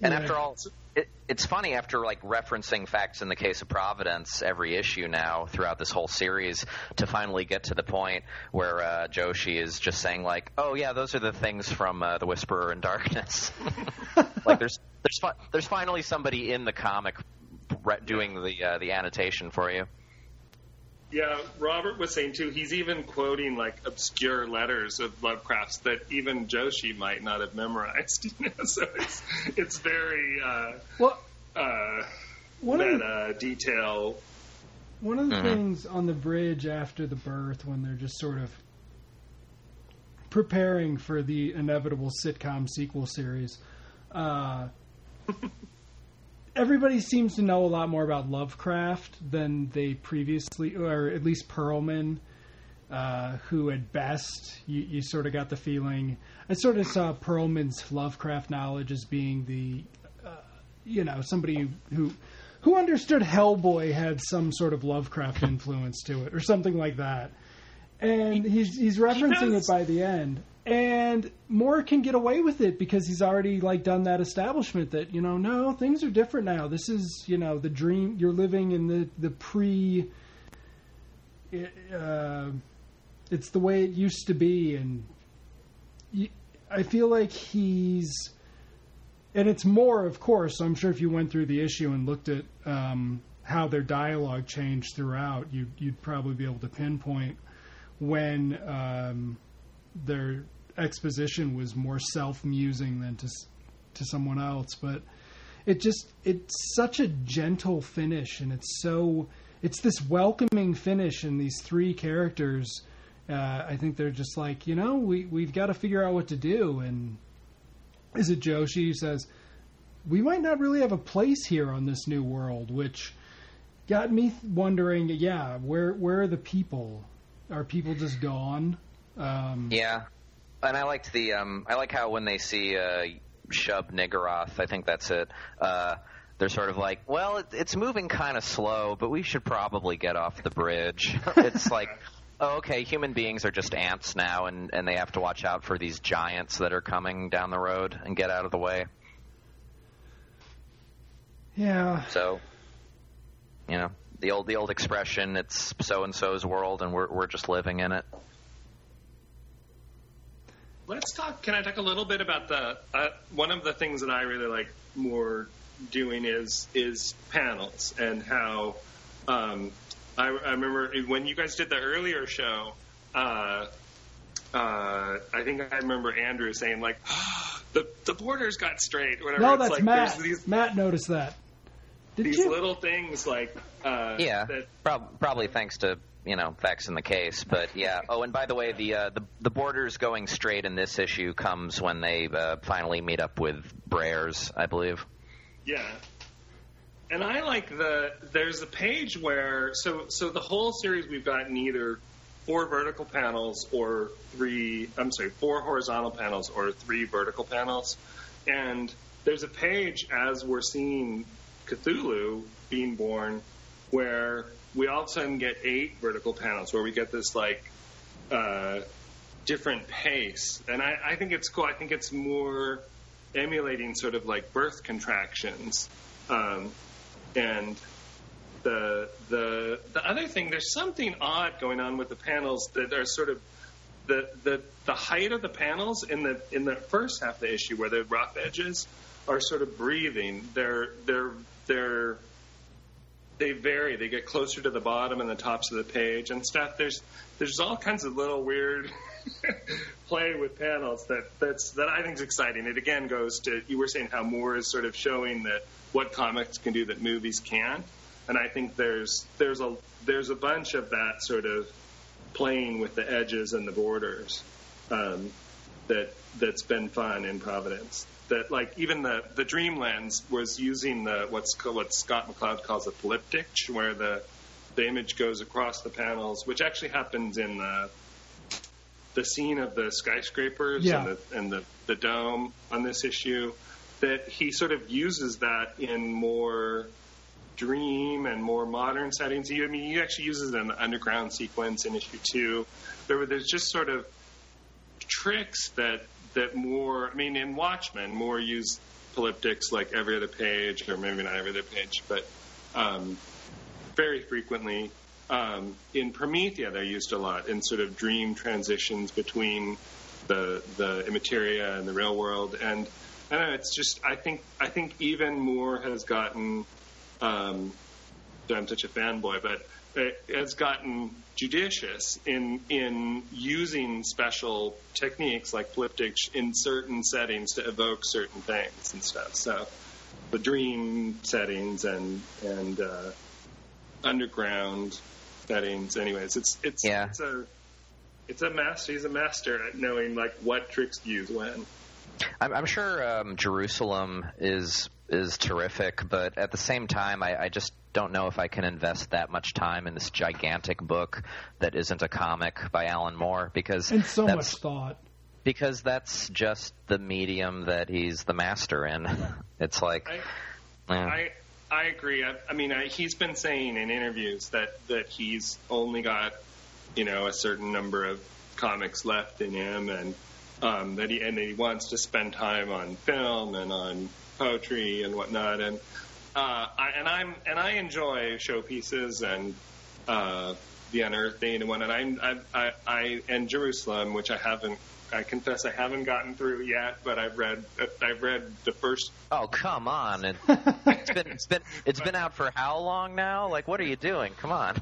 And Yeah. after all, it, it's funny after like referencing facts in the case of Providence every issue now throughout this whole series to finally get to the point where uh, Joshi is just saying like, "Oh yeah, those are the things from uh, the Whisperer in Darkness." like there's there's fi- there's finally somebody in the comic re- doing the uh, the annotation for you. Yeah, Robert was saying too. He's even quoting like obscure letters of Lovecraft's that even Joshi might not have memorized. You know? So it's it's very uh, Well, uh, one of the, meta detail. one of the Mhm. things on the bridge after the birth, when they're just sort of preparing for the inevitable sitcom sequel series, uh, everybody seems to know a lot more about Lovecraft than they previously, or at least Perlman, uh, who at best you, you sort of got the feeling. I sort of saw Perlman's Lovecraft knowledge as being the, uh, you know, somebody who who understood Hellboy had some sort of Lovecraft influence to it, or something like that. And he's he's referencing it by the end. And Moore can get away with it because he's already like done that establishment that you know no things are different now. This is you know the dream you're living in the the pre. Uh, it's the way it used to be, and I feel like he's and it's more, of course. I'm sure if you went through the issue and looked at um, how their dialogue changed throughout, you, you'd probably be able to pinpoint when um, their exposition was more self-musing than to to someone else. But it just it's such a gentle finish, and it's so it's this welcoming finish, and these three characters. Uh, I think they're just like you know we we've got to figure out what to do and is it Joshi who says, we might not really have a place here on this new world, which got me wondering, yeah, where where are the people? Are people just gone? Um, Yeah, and I liked the um, I like how when they see uh, Shub-Niggurath, I think that's it. Uh, they're sort of like, well, it, it's moving kind of slow, but we should probably get off the bridge. it's like, oh, okay, human beings are just ants now, and and they have to watch out for these giants that are coming down the road and get out of the way. yeah, So, you know, the old the old expression, it's so and so's world, and we're we're just living in it. Let's talk. Can I talk a little bit about the uh, one of the things that I really like more doing is is panels and how um, I, I remember when you guys did the earlier show. Uh, uh, I think I remember Andrew saying like the the borders got straight. Whatever. no, It's that's like Matt. These Matt noticed that. Did these you? little things like uh, Yeah, that prob- probably thanks to you know facts in the case, but yeah. Oh, and by the way, the uh, the the borders going straight in this issue comes when they uh, finally meet up with Brears, I believe. Yeah. And I like the there's a page where so so the whole series we've gotten either four vertical panels or three I'm sorry, four horizontal panels or three vertical panels. And there's a page as we're seeing Cthulhu being born where we all of a sudden get eight vertical panels where we get this like uh, different pace. And I, I think it's cool. I think it's more emulating sort of like birth contractions. Um, and the the the other thing, there's something odd going on with the panels that are sort of the the the height of the panels in the in the first half of the issue where the rough edges are sort of breathing. They're they're they're they vary. They get closer to the bottom and the tops of the page and stuff. There's there's all kinds of little weird play with panels that that's that I think is exciting. It again goes to you were saying how Moore is sort of showing that what comics can do that movies can't, and I think there's there's a there's a bunch of that sort of playing with the edges and the borders um, that that's been fun in Providence. That like even the the Dreamlands was using the what's called, what Scott McCloud calls a polyptych, where the the image goes across the panels, which actually happens in the the scene of the skyscrapers Yeah. and, the, and the, the dome on this issue. That he sort of uses that in more dream and more modern settings. I mean, he actually uses it in the underground sequence in issue two. There were there's just sort of tricks that that Moore. I mean, in Watchmen, Moore use polyptychs like every other page, or maybe not every other page, but um, very frequently. Um, in Promethea, they're used a lot in sort of dream transitions between the the immateria and the real world, and I don't know. It's just I think I think even Moore has gotten. Um, I'm such a fanboy, but has gotten judicious in in using special techniques like polyptych in certain settings to evoke certain things and stuff. So the dream settings and and uh, underground settings. Anyways, it's it's Yeah. it's a it's a master. He's a master at knowing like what tricks to use when. I'm, I'm sure um, Jerusalem is is terrific, but at the same time, I, I just don't know if I can invest that much time in this gigantic book that isn't a comic by Alan Moore because and so that's, much thought. because that's just the medium that he's the master in. It's like, I, eh. I I agree. I, I mean, I, he's been saying in interviews that that he's only got you know a certain number of comics left in him, and um, that he and that he wants to spend time on film and on poetry and whatnot. And uh, I, and I'm and I enjoy showpieces and uh, the unearthing and whatnot. I'm, I, I, I and Jerusalem, which I haven't. I confess I haven't gotten through yet, but I've read I've read the first oh come on! It, it's been it's been it's been out for how long now? Like, what are you doing? Come on!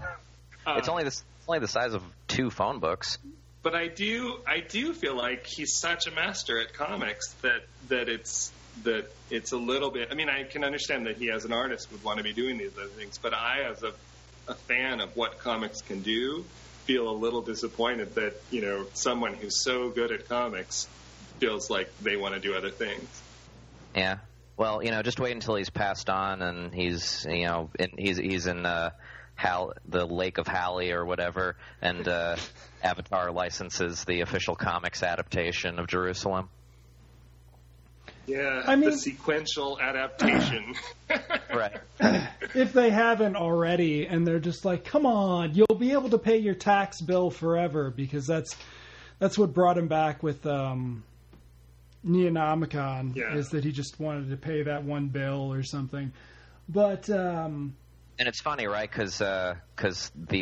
uh, It's only this it's only the size of two phone books. but I do I do feel like he's such a master at comics that that it's that it's a little bit. I mean, I can understand that he as an artist would want to be doing these other things, but I as a a fan of what comics can do feel a little disappointed that you know someone who's so good at comics feels like they want to do other things. Yeah. Well, you know, just wait until he's passed on and he's, you know, in, he's he's in uh, Hal, the Lake of Hali or whatever, and uh, Avatar licenses the official comics adaptation of Jerusalem. Yeah, I mean- the sequential adaptation. Right. if they haven't already, and they're just like, "Come on, you'll be able to pay your tax bill forever," because that's that's what brought him back with um, Neonomicon, Yeah. is that he just wanted to pay that one bill or something. But um, And it's funny, right? Because the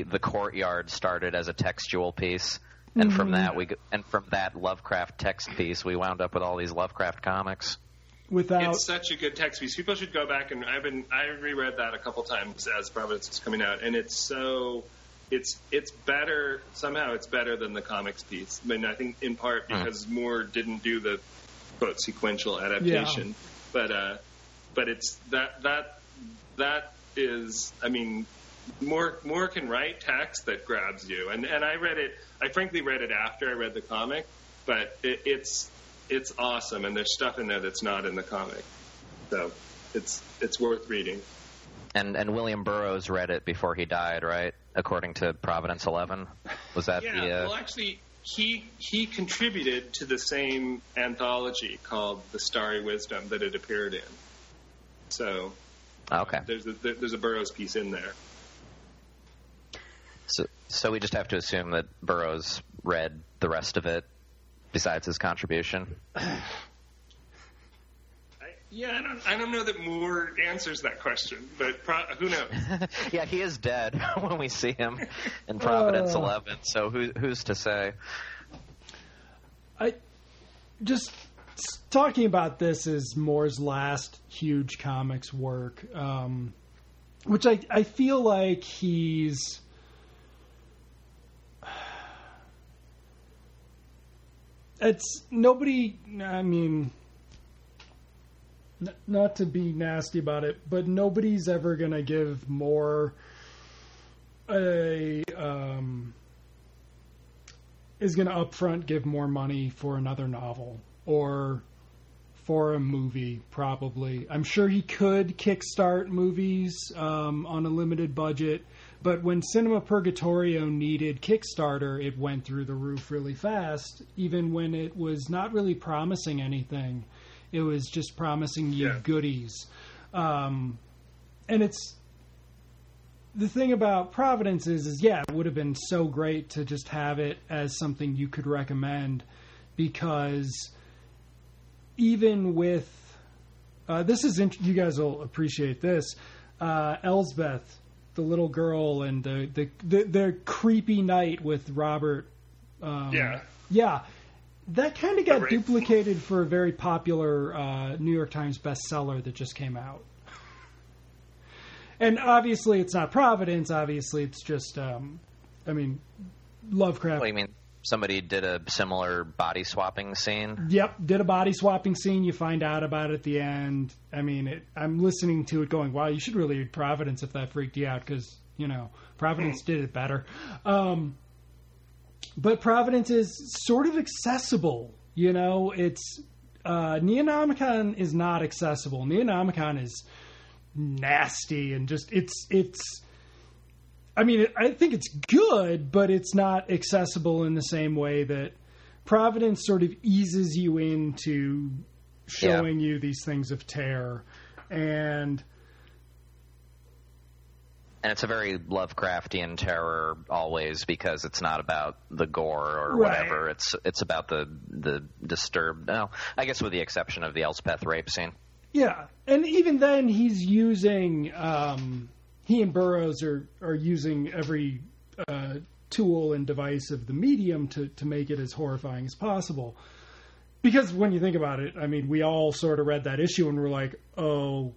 the courtyard started as a textual piece, and from that we and from that Lovecraft text piece, we wound up with all these Lovecraft comics. without It's such a good text piece. People should go back and I've been I reread that a couple times as Providence was coming out, and it's so it's it's better somehow. It's better than the comics piece. I mean, I think in part because Moore didn't do the quote sequential adaptation, but uh, but it's that that that is I mean. Moore, Moore can write text that grabs you, and and I read it. I frankly read it after I read the comic, but it, it's it's awesome, and there's stuff in there that's not in the comic, so it's it's worth reading. And and William Burroughs read it before he died, right? According to Providence Eleven, was that Yeah, the? Uh, well, actually, he he contributed to the same anthology called The Starry Wisdom that it appeared in. So okay, there's a there's a Burroughs piece in there. So so we just have to assume that Burroughs read the rest of it, besides his contribution. I, yeah, I don't I don't know that Moore answers that question, but pro, who knows? yeah, he is dead when we see him in Providence Oh. Eleven. So who who's to say? I just talking about this is Moore's last huge comics work, um, which I I feel like he's. It's nobody. I mean, n- not to be nasty about it, but nobody's ever gonna give Moore a um, is to upfront give more money for another novel or for a movie, probably. I'm sure he could kickstart movies um, on a limited budget, but when Cinema Purgatorio needed Kickstarter, it went through the roof really fast, even when it was not really promising anything. It was just promising you Yeah. goodies. Um, and it's the thing about Providence is, is yeah, it would have been so great to just have it as something you could recommend because even with uh, this is int- you guys will appreciate this. Uh, Elsbeth, the little girl, and the the the, the creepy night with Robert. Um, Yeah. yeah. That kind of got Right. duplicated for a very popular uh, New York Times bestseller that just came out. And obviously, it's not Providence. Obviously, it's just, um, I mean, Lovecraft. What do you mean? Somebody did a similar body swapping scene. Yep, did a body swapping scene. You find out about it at the end. I mean, it, I'm listening to it going, wow, you should really read Providence if that freaked you out because, you know, Providence did it better. Um, but Providence is sort of accessible. You know, it's. Uh, Neonomicon is not accessible. Neonomicon is nasty and just. It's. It's. I mean, I think it's good, but it's not accessible in the same way that Providence sort of eases you into showing you these things of terror. And And it's a very Lovecraftian terror always because it's not about the gore or Right. whatever. It's it's about the the disturbed. No, I guess with the exception of the Elspeth rape scene. yeah, and even then, he's using. Um, he and Burrows are are using every uh, tool and device of the medium to to make it as horrifying as possible. Because when you think about it, I mean, we all sort of read that issue and we're like, oh,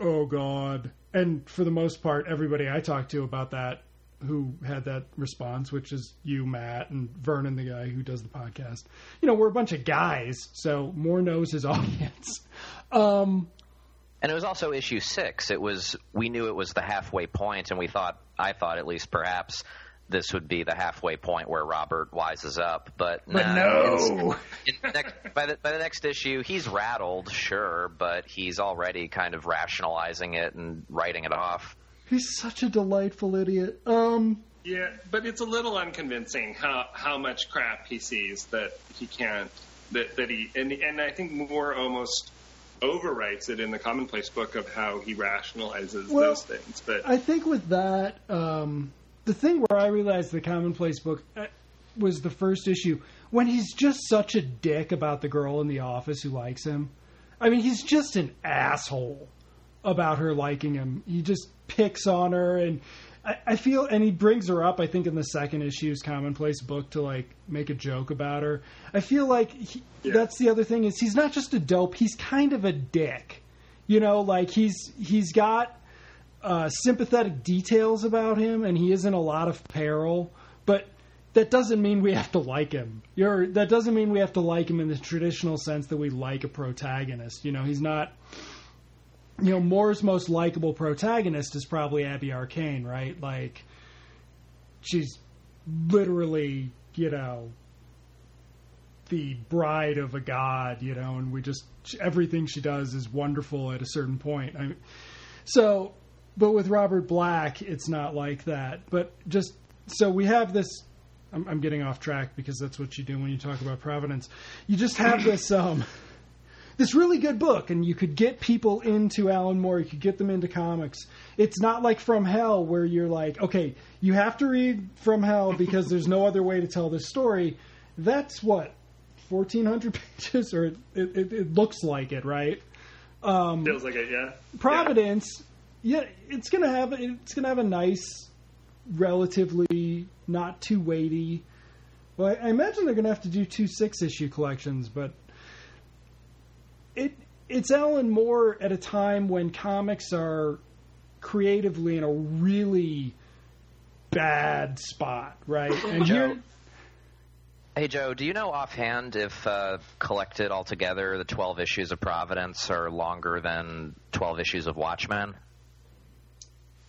oh god and for the most part everybody i talked to about that who had that response which is you matt and vernon the guy who does the podcast you know we're a bunch of guys so Moore knows his audience um And it was also issue six. It was we knew it was the halfway point, and we thought I thought at least perhaps this would be the halfway point where Robert wises up. But, but nah, no in next, by the by the next issue, he's rattled, sure, but he's already kind of rationalizing it and writing it off. he's such a delightful idiot um Yeah, but it's a little unconvincing how how much crap he sees that he can't that that he and and I think Moore almost overwrites it in the commonplace book of how he rationalizes Well, those things. But I think with that, um, the thing where I realized the commonplace book uh, was the first issue when he's just such a dick about the girl in the office who likes him. I mean, he's just an asshole about her liking him. He just picks on her, and I, I feel, and he brings her up. I think in the second issue's commonplace book to like make a joke about her. I feel like he, Yeah. that's the other thing is he's not just a dope. He's kind of a dick. You know, like he's he's got uh, sympathetic details about him, and he is in a lot of peril. But that doesn't mean we have to like him. You're, that doesn't mean we have to like him in the traditional sense that we like a protagonist. You know, he's not. You know, Moore's most likable protagonist is probably Abby Arcane, right? Like, she's literally, you know, the bride of a god, you know, and we just everything she does is wonderful at a certain point. I, so, but with Robert Black, it's not like that. But just so we have this. I'm, I'm getting off track because that's what you do when you talk about Providence. You just have this um, this really good book, and you could get people into Alan Moore. You could get them into comics. It's not like From Hell, where you're like, okay, you have to read From Hell because there's no other way to tell this story. That's what 1,400 pages, or it, it, it looks like it, right? Um, feels like it, yeah. Providence, yeah, it's gonna have it's gonna have a nice, relatively not too weighty. Well, I, I imagine they're gonna have to do two six issue collections, but it it's Alan Moore at a time when comics are creatively in a really bad spot, right? And Joe, here, Hey Joe, do you know offhand if uh, collected all together, the twelve issues of Providence are longer than twelve issues of Watchmen?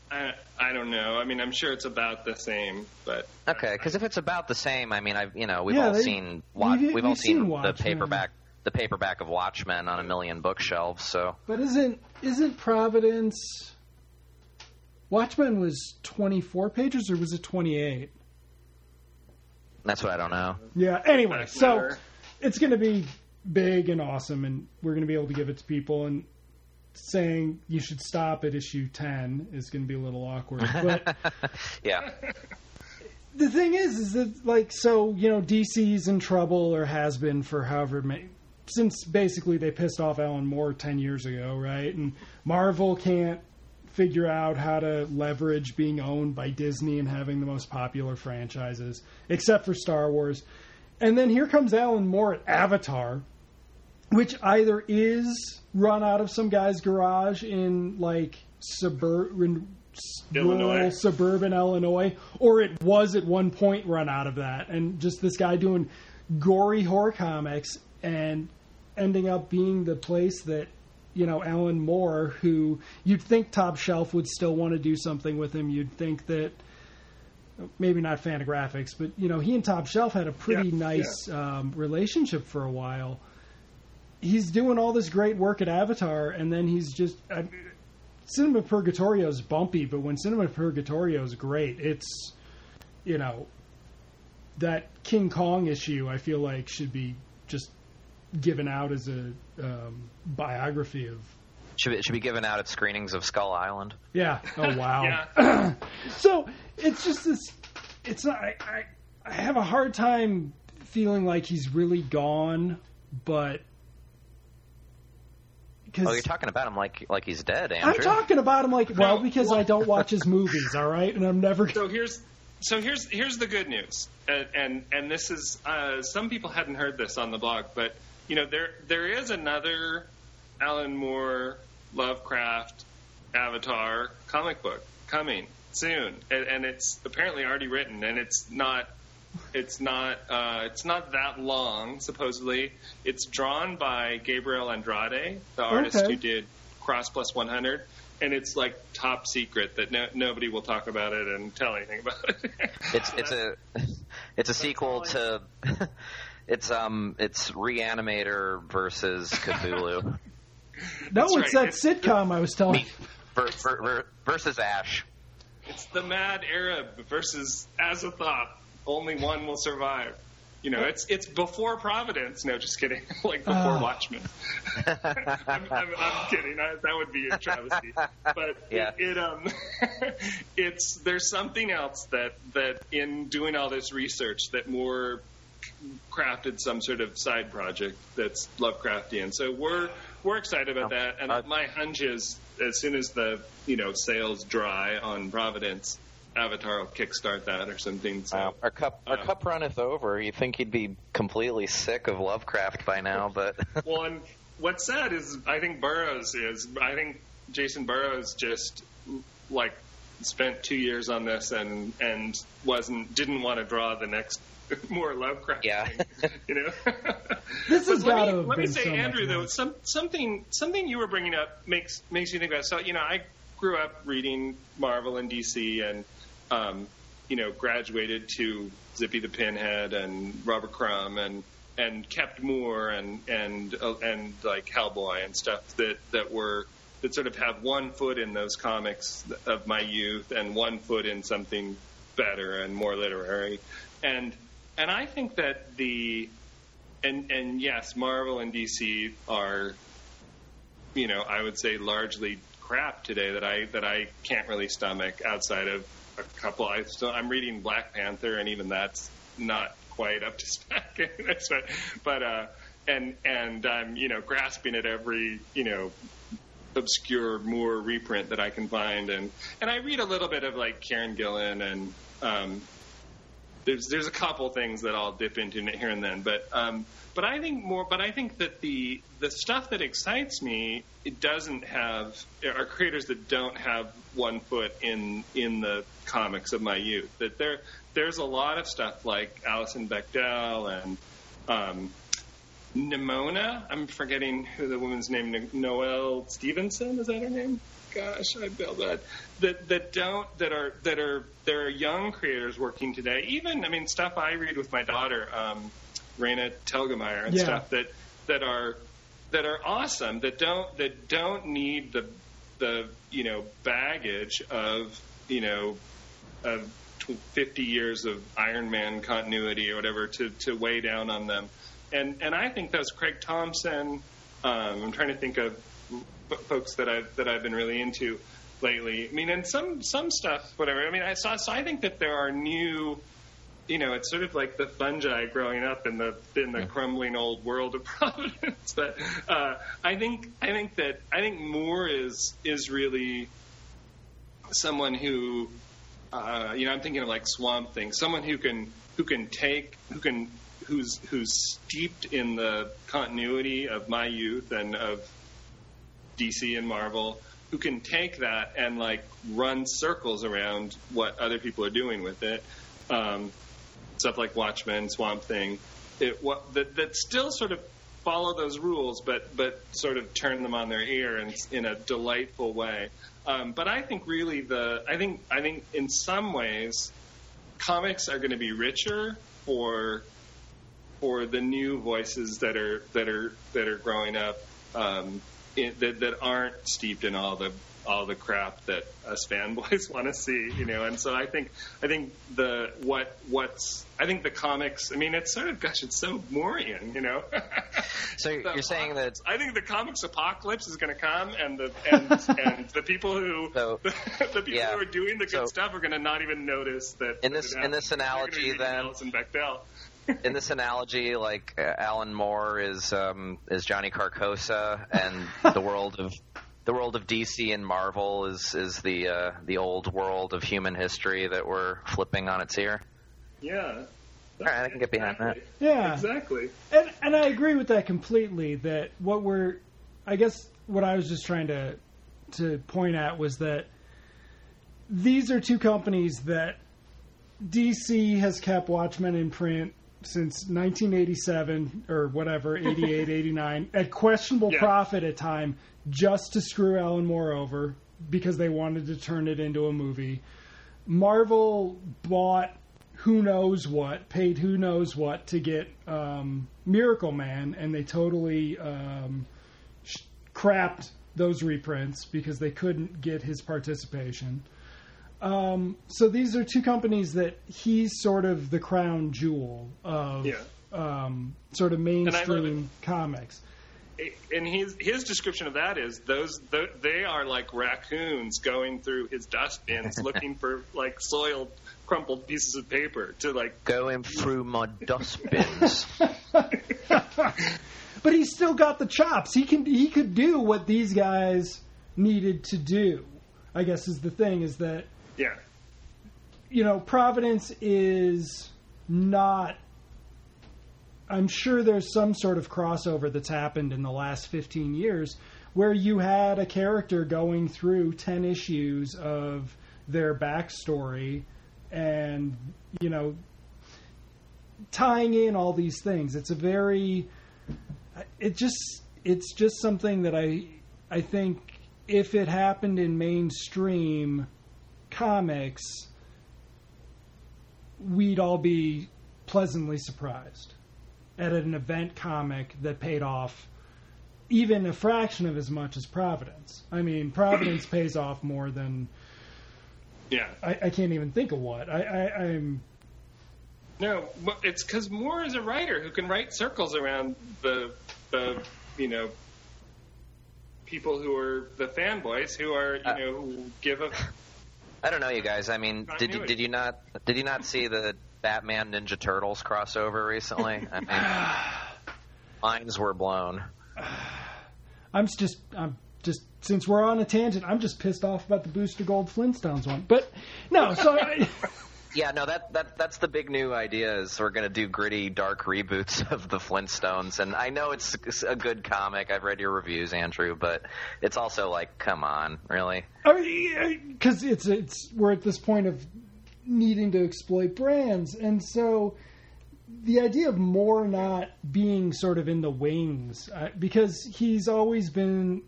I, I don't know. I mean, I'm sure it's about the same, but Okay, because if it's about the same, I mean, I've you know we've Yeah, all they- seen we've- we've, all we've seen seen, the Watchmen. paperback the paperback of Watchmen on a million bookshelves. So But isn't isn't Providence? Watchmen was twenty four pages, or was it twenty eight? that's what I don't know. Yeah. Anyway, so it's going to be big and awesome, and we're going to be able to give it to people. And saying you should stop at issue ten is going to be a little awkward. But Yeah, the thing is, is that like so you know DC's in trouble or has been for however many since basically they pissed off Alan Moore ten years ago, right? And Marvel can't figure out how to leverage being owned by Disney and having the most popular franchises, except for Star Wars. And then here comes Alan Moore at Avatar, which either is run out of some guy's garage in like suburban Illinois. suburban Illinois, or it was at one point run out of that, and just this guy doing gory horror comics and ending up being the place that you know Alan Moore, who you'd think Top Shelf would still want to do something with him. You'd think that maybe not Fantagraphics, but you know he and Top Shelf had a pretty Yeah, nice Um, relationship for a while. He's doing all this great work at Avatar, and then he's just. I, Cinema Purgatorio is bumpy, but when Cinema Purgatorio is great, it's you know that King Kong issue. I feel like should be just given out as a um, biography of. should be, should be given out at screenings of Skull Island. Yeah. Oh wow. yeah. So it's just this. It's not. I, I I have a hard time feeling like he's really gone, but because Oh, you're talking about him like like he's dead, I'm Andrew. talking about him like well No, because well- I don't watch his movies. All right, and I'm never. So here's so here's here's the good news, and and, and this is uh, some people hadn't heard this on the blog, but you know there there is another Alan Moore Lovecraft Avatar comic book coming soon, and, and it's apparently already written, and it's not it's not uh, it's not that long supposedly. It's drawn by Gabriel Andrade, the artist Okay. who did Crossed Plus 100, and it's like top secret that no, nobody will talk about it and tell anything about it. It's it's a it's a sequel to it's um it's Reanimator versus Cthulhu No, That's it's right. that sitcom I was telling. Me- ver, ver, ver, versus Ash. it's the Mad Arab versus Azathoth. Only one will survive. You know, it's it's before Providence. No, just kidding. like before Oh. Watchmen. I'm, I'm, I'm kidding. I, that would be a travesty. But Yeah. it, it um, it's there's something else that that in doing all this research that Moore crafted some sort of side project that's Lovecraftian. So we're we're excited about that. And Uh, my hunch is, as soon as the you know sales dry on Providence, Avatar will kickstart that or something. So. Wow. Our cup our Uh, cup runneth over. You'd think he'd be completely sick of Lovecraft by now, but Well, and what's sad is I think Burrows is. I think Jacen Burrows just like spent two years on this and and wasn't didn't want to draw the next more Lovecraft. Yeah. you know. This has But let me, let me say, so Andrew, though, work. some something something you were bringing up makes makes you think about. So you know, I grew up reading Marvel and DC, and um, you know, graduated to Zippy the Pinhead and Robert Crumb and and kept Moore and and uh, and like Hellboy and stuff that that were that sort of have one foot in those comics of my youth and one foot in something better and more literary and and I think that the and and yes, Marvel and DC are, you know, I would say largely crap today that I that I can't really stomach outside of a couple. I still I'm reading Black Panther, and even that's not quite up to spec. What- but uh, and and I'm you know grasping at every you know obscure Moore reprint that I can find, and and I read a little bit of like Kieron Gillen and. Um, there's there's a couple things that I'll dip into here and then, but um, but I think more. But I think that the the stuff that excites me it doesn't have are creators that don't have one foot in in the comics of my youth. That there there's a lot of stuff like Alison Bechdel and um, Nimona. I'm forgetting who the woman's name. Noelle Stevenson is that her name? Gosh, I feel that that that don't that are that are there are young creators working today. Even I mean stuff I read with my daughter, um, Raina Telgemeier, and Yeah. stuff that that are that are awesome that don't that don't need the the you know baggage of you know of tw- 50 years of Iron Man continuity or whatever to to weigh down on them. And and I think those Craig Thompson. Um, I'm trying to think of folks that I've that I've been really into lately. I mean, and some some stuff, whatever. I mean, I saw. So I think that there are new. You know, it's sort of like the fungi growing up in the in the crumbling old world of Providence. But uh, I think I think that I think Moore is is really someone who uh, you know I'm thinking of like Swamp Thing, someone who can who can take who can who's who's steeped in the continuity of my youth and of DC and Marvel, who can take that and like run circles around what other people are doing with it. Um, stuff like Watchmen, Swamp Thing, it, what, that, that still sort of follow those rules, but but sort of turn them on their ear in, in a delightful way. Um, but I think really the I think I think in some ways comics are going to be richer for for the new voices that are that are that are growing up um, in, that that aren't steeped in all the all the crap that us fanboys want to see, you know. And so I think I think the what what's I think the comics. I mean, it's sort of gosh, it's so Moorian, you know. So you're saying that I think the comics apocalypse is going to come, and the and, and the people who So, the people yeah. who are doing the good So- stuff are going to not even notice that. In this- in this happened. They're gonna be analogy, then- Alison Bechdel. In this analogy, like uh, Alan Moore is um, is Johnny Carcosa, and the world of the world of DC and Marvel is is the uh, the old world of human history that we're flipping on its ear. Yeah. All right, I can get behind that. Yeah. Exactly. And and I agree with that completely. That what we're, I guess, what I was just trying to to point at was that these are two companies that DC has kept Watchmen in print since 1987 or whatever, 88, 89, at questionable Yeah. profit at time, just to screw Alan Moore over because they wanted to turn it into a movie. Marvel bought who knows what, paid who knows what to get um, Miracleman, and they totally um, sh- crapped those reprints because they couldn't get his participation. Um, so these are two companies that he's sort of the crown jewel of Yeah. um, sort of I love mainstream comics. And his his description of that is those th- they are like raccoons going through his dustbins looking for like soiled, crumpled pieces of paper to like. Going through my dustbins. But he's still got the chops. He can he could do what these guys needed to do. I guess is the thing is that Yeah. you know Providence is not. I'm sure there's some sort of crossover that's happened in the last 15 years where you had a character going through 10 issues of their backstory and you know tying in all these things. It's a very it just it's just something that I I think if it happened in mainstream comics we'd all be pleasantly surprised at an event comic that paid off even a fraction of as much as Providence. I mean, Providence pays off more than Yeah. I, I can't even think of what. I, I, I'm No, but it's because Moore is a writer who can write circles around the the you know people who are the fanboys who are you Uh, know who give a I don't know, you guys. I mean, did you did you not did you not see the Batman Ninja Turtles crossover recently? I mean, minds were blown. I'm just I'm just since we're on a tangent, I'm just pissed off about the Booster Gold Flintstones one. But no, so I, Yeah, no, that that that's the big new idea is we're gonna do gritty, dark reboots of the Flintstones, and I know it's, it's a good comic. I've read your reviews, Andrew, but it's also like, come on, really? because it's it's we're at this point of needing to exploit brands, and so the idea of Moore not being sort of in the wings uh, because he's always been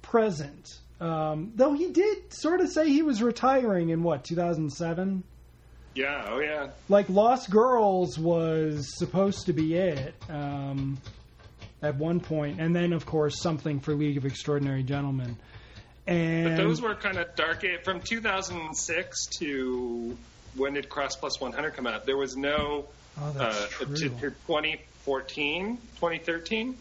present. Um, though he did sort of say he was retiring in what 2007. Yeah. Oh yeah. Like Lost Girls was supposed to be it um, at one point, and then of course something for League of Extraordinary Gentlemen. And But those were kind of dark. From 2006 to when did Crossed Plus 100 come out? There was no oh, that's uh, true. to, to 2014, 2013.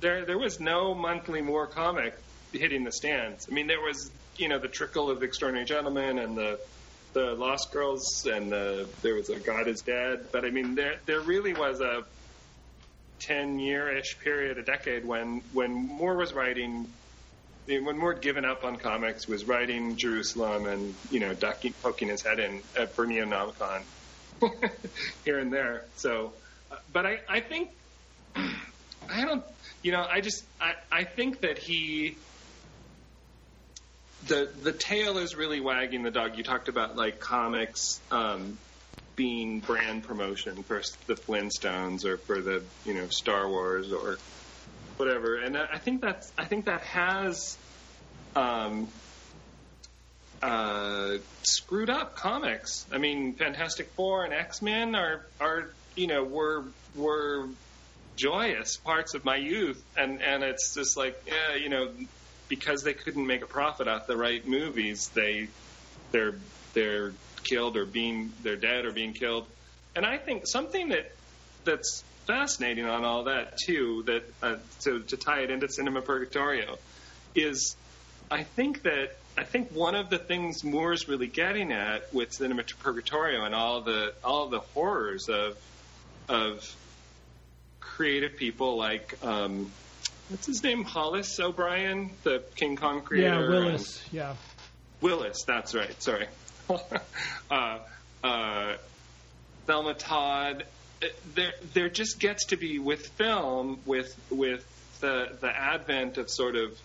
There, there was no monthly Moore comic hitting the stands. I mean, there was, you know, the trickle of Extraordinary Gentlemen and the the Lost Girls, and the, there was a God is Dead. But I mean, there there really was a 10 year ish period, a decade when when Moore was writing. When Moore had given up on comics, was writing Jerusalem and you know ducking, poking his head in at for Neonomicon here and there. So, but I, I think I don't, you know, I just I, I think that he the the tail is really wagging the dog. You talked about like comics um, being brand promotion for the Flintstones or for the you know Star Wars or whatever, and I think that's I think that has. Um, uh, screwed up comics. I mean, Fantastic Four and X Men are are you know were were joyous parts of my youth, and and it's just like yeah, you know, because they couldn't make a profit off the right movies, they they're they're killed or being they're dead or being killed, and I think something that that's fascinating on all that too that uh, to to tie it into Cinema Purgatorio is I think that I think one of the things Moore's really getting at with Cinema Purgatorio and all the all the horrors of of creative people like um, what's his name Hollis O'Brien, the King Kong creator. yeah. Willis. Yeah, Willis, that's right. Sorry. uh, uh, Thelma Todd. uh, There, there just gets to be with film, with with the the advent of sort of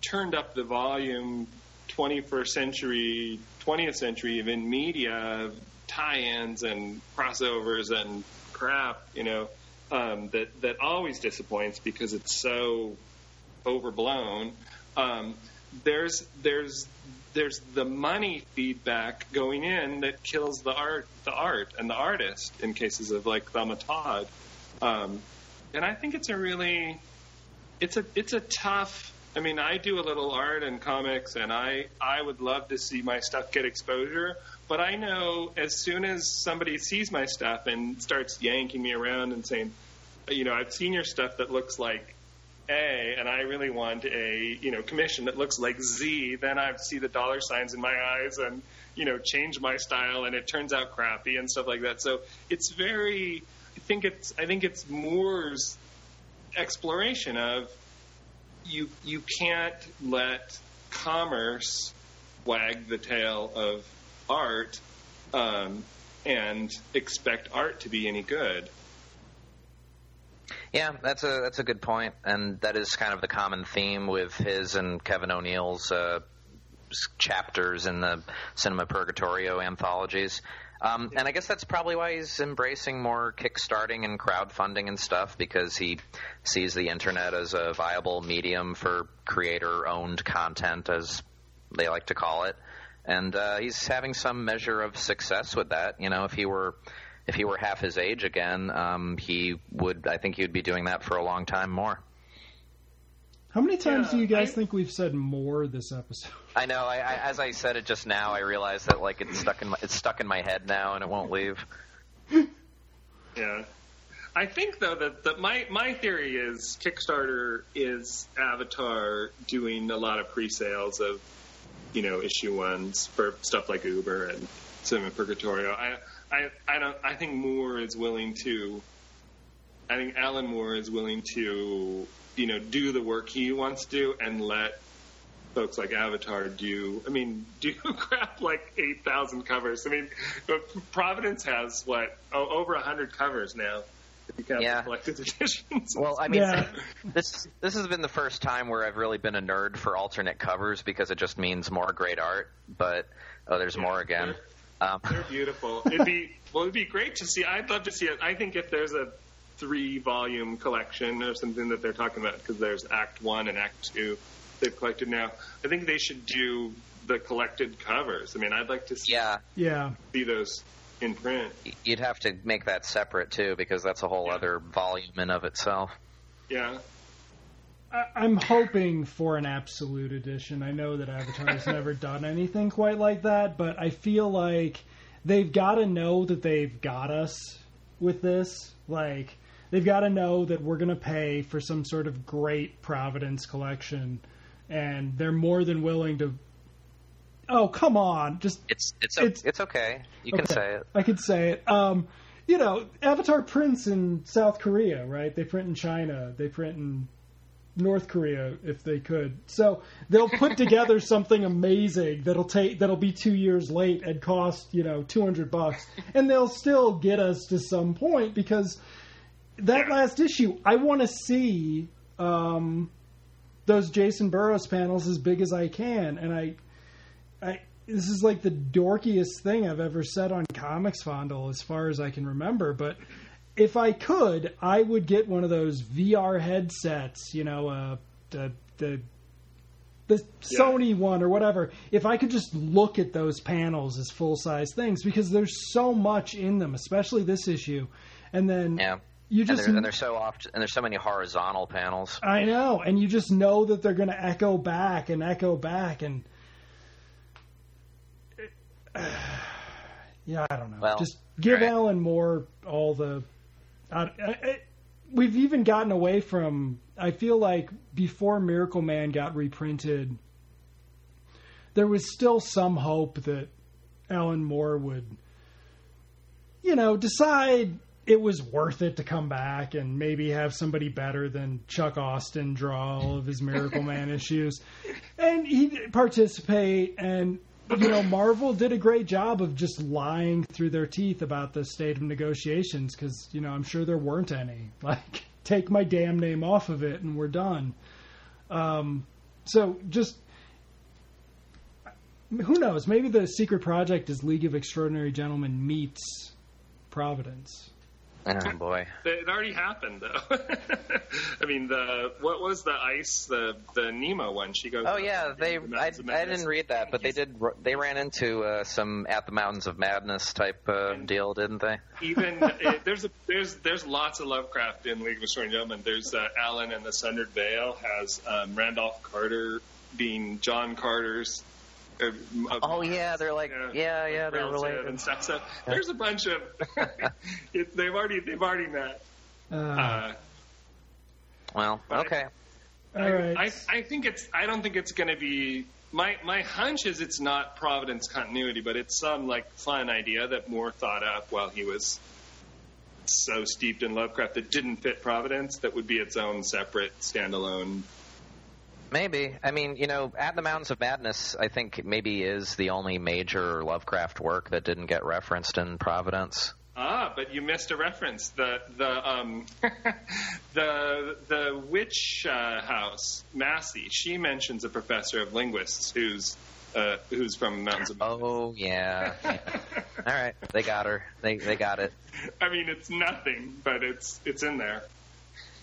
turned up the volume 21st century 20th century even media tie-ins and crossovers and crap you know um, that that always disappoints because it's so overblown. Um, there's there's there's the money feedback going in that kills the art the art and the artist in cases of like Thelma Todd. Um, and I think it's a really it's a it's a tough I mean I do a little art and comics and I I would love to see my stuff get exposure but I know as soon as somebody sees my stuff and starts yanking me around and saying you know I've seen your stuff that looks like a, and I really want a you know commission that looks like Z, then I see the dollar signs in my eyes and you know change my style, and it turns out crappy and stuff like that. So it's very, I think it's I think it's Moore's exploration of you you can't let commerce wag the tail of art um, and expect art to be any good. Yeah, that's a that's a good point, and that is kind of the common theme with his and Kevin O'Neill's uh, chapters in the Cinema Purgatorio anthologies. Um, and I guess that's probably why he's embracing more kickstarting and crowdfunding and stuff because he sees the internet as a viable medium for creator-owned content, as they like to call it. And uh, he's having some measure of success with that. You know, if he were if he were half his age again, um, he would. I think he would be doing that for a long time more. How many times Yeah, do you guys I- think we've said more this episode? I know. I, I, as I said it just now, I realized that like it's stuck in my, it's stuck in my head now, and it won't leave. Yeah. I think though that, that my my theory is Kickstarter is Avatar doing a lot of pre-sales of you know issue ones for stuff like Uber and Cinema Purgatorio. I I I don't I think Moore is willing to I think Alan Moore is willing to you know do the work he wants to do and let folks like Avatar do. I mean, do crap like eight thousand covers. I mean, Providence has what oh, over hundred covers now. If you count Yeah. collected editions. Well, I mean, Yeah. this this has been the first time where I've really been a nerd for alternate covers because it just means more great art. But oh, there's more again. Um, They're beautiful. It'd be well, it'd be great to see. I'd love to see it. I think if there's a three volume collection or something that they're talking about, because there's Act One and Act Two, they've collected now. I think they should do the collected covers. I mean, I'd like to see, Yeah, Yeah. see those in print. you'd have to make that separate too because that's a whole Yeah. other volume in of itself. Yeah. I- I'm hoping for an absolute edition. I know that Avatar has never done anything quite like that, but I feel like they've got to know that they've got us with this. Like, they've got to know that we're going to pay for some sort of great Providence collection, and they're more than willing to. Oh, come on. Just It's it's It's- it's, okay. You can say it. I could say it. Um, you know, Avatar prints in South Korea, right? They print in China. They print in North Korea if they could. So they'll put together something amazing that'll take that'll be two years late and cost you know two hundred bucks, and they'll still get us to some point because that last issue, I want to see um, those Jacen Burrows panels as big as I can, and I, I this is like the dorkiest thing I've ever said on Comics Fondle as far as I can remember, but if I could, I would get one of those VR headsets, you know, uh, the the the Sony one or whatever. If I could just look at those panels as full size things, because there's so much in them, especially this issue, and then Yeah. you And just and there's so oft and there's so many horizontal panels. I know, and you just know that they're going to echo back and echo back, and yeah, I don't know. Well, just give right. Alan Moore all the. I, I, I- we've even gotten away from. I feel like before Miracleman got reprinted, there was still some hope that Alan Moore would, you know, decide it was worth it to come back and maybe have somebody better than Chuck Austin draw all of his Miracleman issues. And he'd participate and you know, Marvel did a great job of just lying through their teeth about the state of negotiations because, you know, I'm sure there weren't any. Like, take my damn name off of it and we're done. Um, so just who knows? Maybe the secret project is League of Extraordinary Gentlemen meets Providence. Oh boy. It already happened, though. I mean, the what was the ice? The the Nemo one. She goes. Oh yeah, they. The I, I didn't read that, but they did. They ran into uh, some at the Mountains of Madness type uh, deal, didn't they? Even it, there's a, there's there's lots of Lovecraft in League of Extraordinary Gentlemen. There's uh, Alan and the Sundered Veil has um, Randolph Carter being John Carter's. Oh yeah, they're like yeah, yeah, they're relative related. and stuff. So there's a bunch of it, they've already they've already met. Uh, Uh, Well, But- okay. all right. I, I think it's. I don't think it's going to be. My my hunch is it's not Providence continuity, but it's some like fun idea that Moore thought up while he was so steeped in Lovecraft that didn't fit Providence. That would be its own separate standalone. Maybe. I mean, you know, At the Mountains of Madness, I think maybe is the only major Lovecraft work that didn't get referenced in Providence. Ah, but you missed a reference. The the um the the witch uh, house Massey. She mentions a professor of linguists who's uh, who's from Mountains of. Oh yeah. yeah. All right, they got her. They they got it. I mean, it's nothing, but it's it's in there.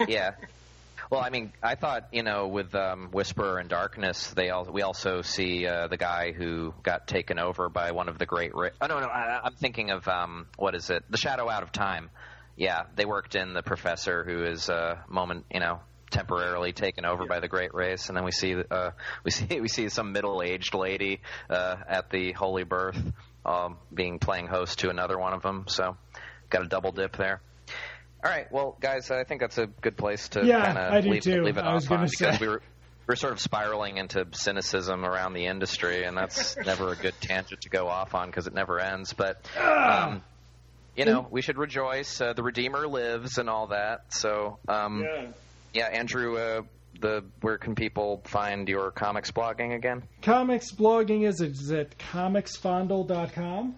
Yeah. Well, I mean, I thought you know with um, Whisperer in Darkness, they all we also see uh, the guy who got taken over by one of the great. Ra- oh no, no, I, I'm thinking of um, what is it? The Shadow Out of Time. Yeah, they worked in the professor who is uh, moment, you know, temporarily taken over by the Great Race, and then we see uh, we see we see some middle-aged lady uh, at the Holy Birth um, being playing host to another one of them. So, got a double dip there. All right, well, guys, I think that's a good place to Yeah, kind of leave, leave it I off on because we were we're sort of spiraling into cynicism around the industry, and that's never a good tangent to go off on because it never ends. But Ah. um, you know, we should rejoice. Uh, the Redeemer lives, and all that. So, um, Yeah. yeah, Andrew, uh, the where can people find your comics blogging again? Comics blogging is, is at comicsfondle.com.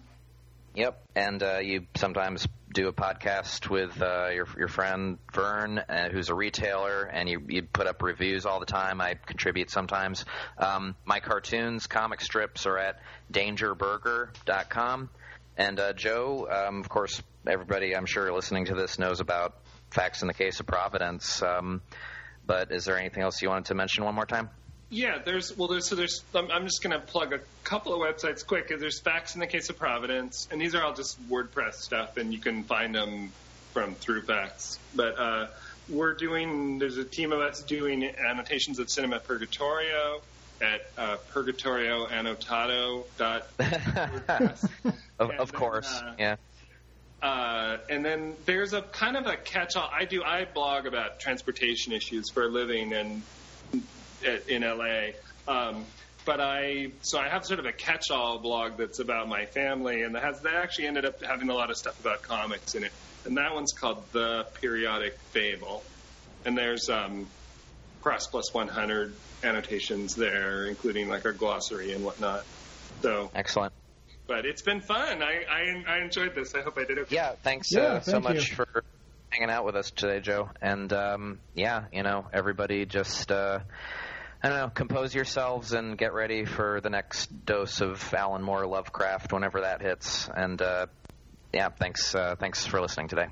Yep, and uh, you sometimes do a podcast with uh, your your friend Vern, uh, who's a retailer, and you you put up reviews all the time. I contribute sometimes. Um, my cartoons, comic strips, are at dangerburger.com. And uh, Joe, um, of course, everybody I'm sure listening to this knows about Facts in the Case of Providence. Um, but is there anything else you wanted to mention one more time? Yeah, there's well, there's so there's. I'm, I'm just going to plug a couple of websites quick. There's Facts in the Case of Providence, and these are all just WordPress stuff, and you can find them from through Facts. But uh, we're doing. There's a team of us doing annotations of Cinema Purgatorio at uh, purgatorioannotado.wordpress. of, of then, course, uh, yeah. Uh, and then there's a kind of a catch-all. I do. I blog about transportation issues for a living, and in LA. Um, but I so I have sort of a catch-all blog that's about my family, and that has that actually ended up having a lot of stuff about comics in it. And that one's called The Periodic Fable. And there's um, Crossed Plus 100 annotations there, including like our glossary and whatnot. So, Excellent. but it's been fun. I I, I enjoyed this. I hope I did okay. Yeah, thanks Yeah, uh, so much you. for hanging out with us today, Joe. And um, yeah, you know, everybody just uh, I don't know, compose yourselves and get ready for the next dose of Alan Moore Lovecraft whenever that hits. And uh, yeah, thanks uh, thanks for listening today.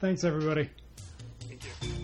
Thanks, everybody. Thank you.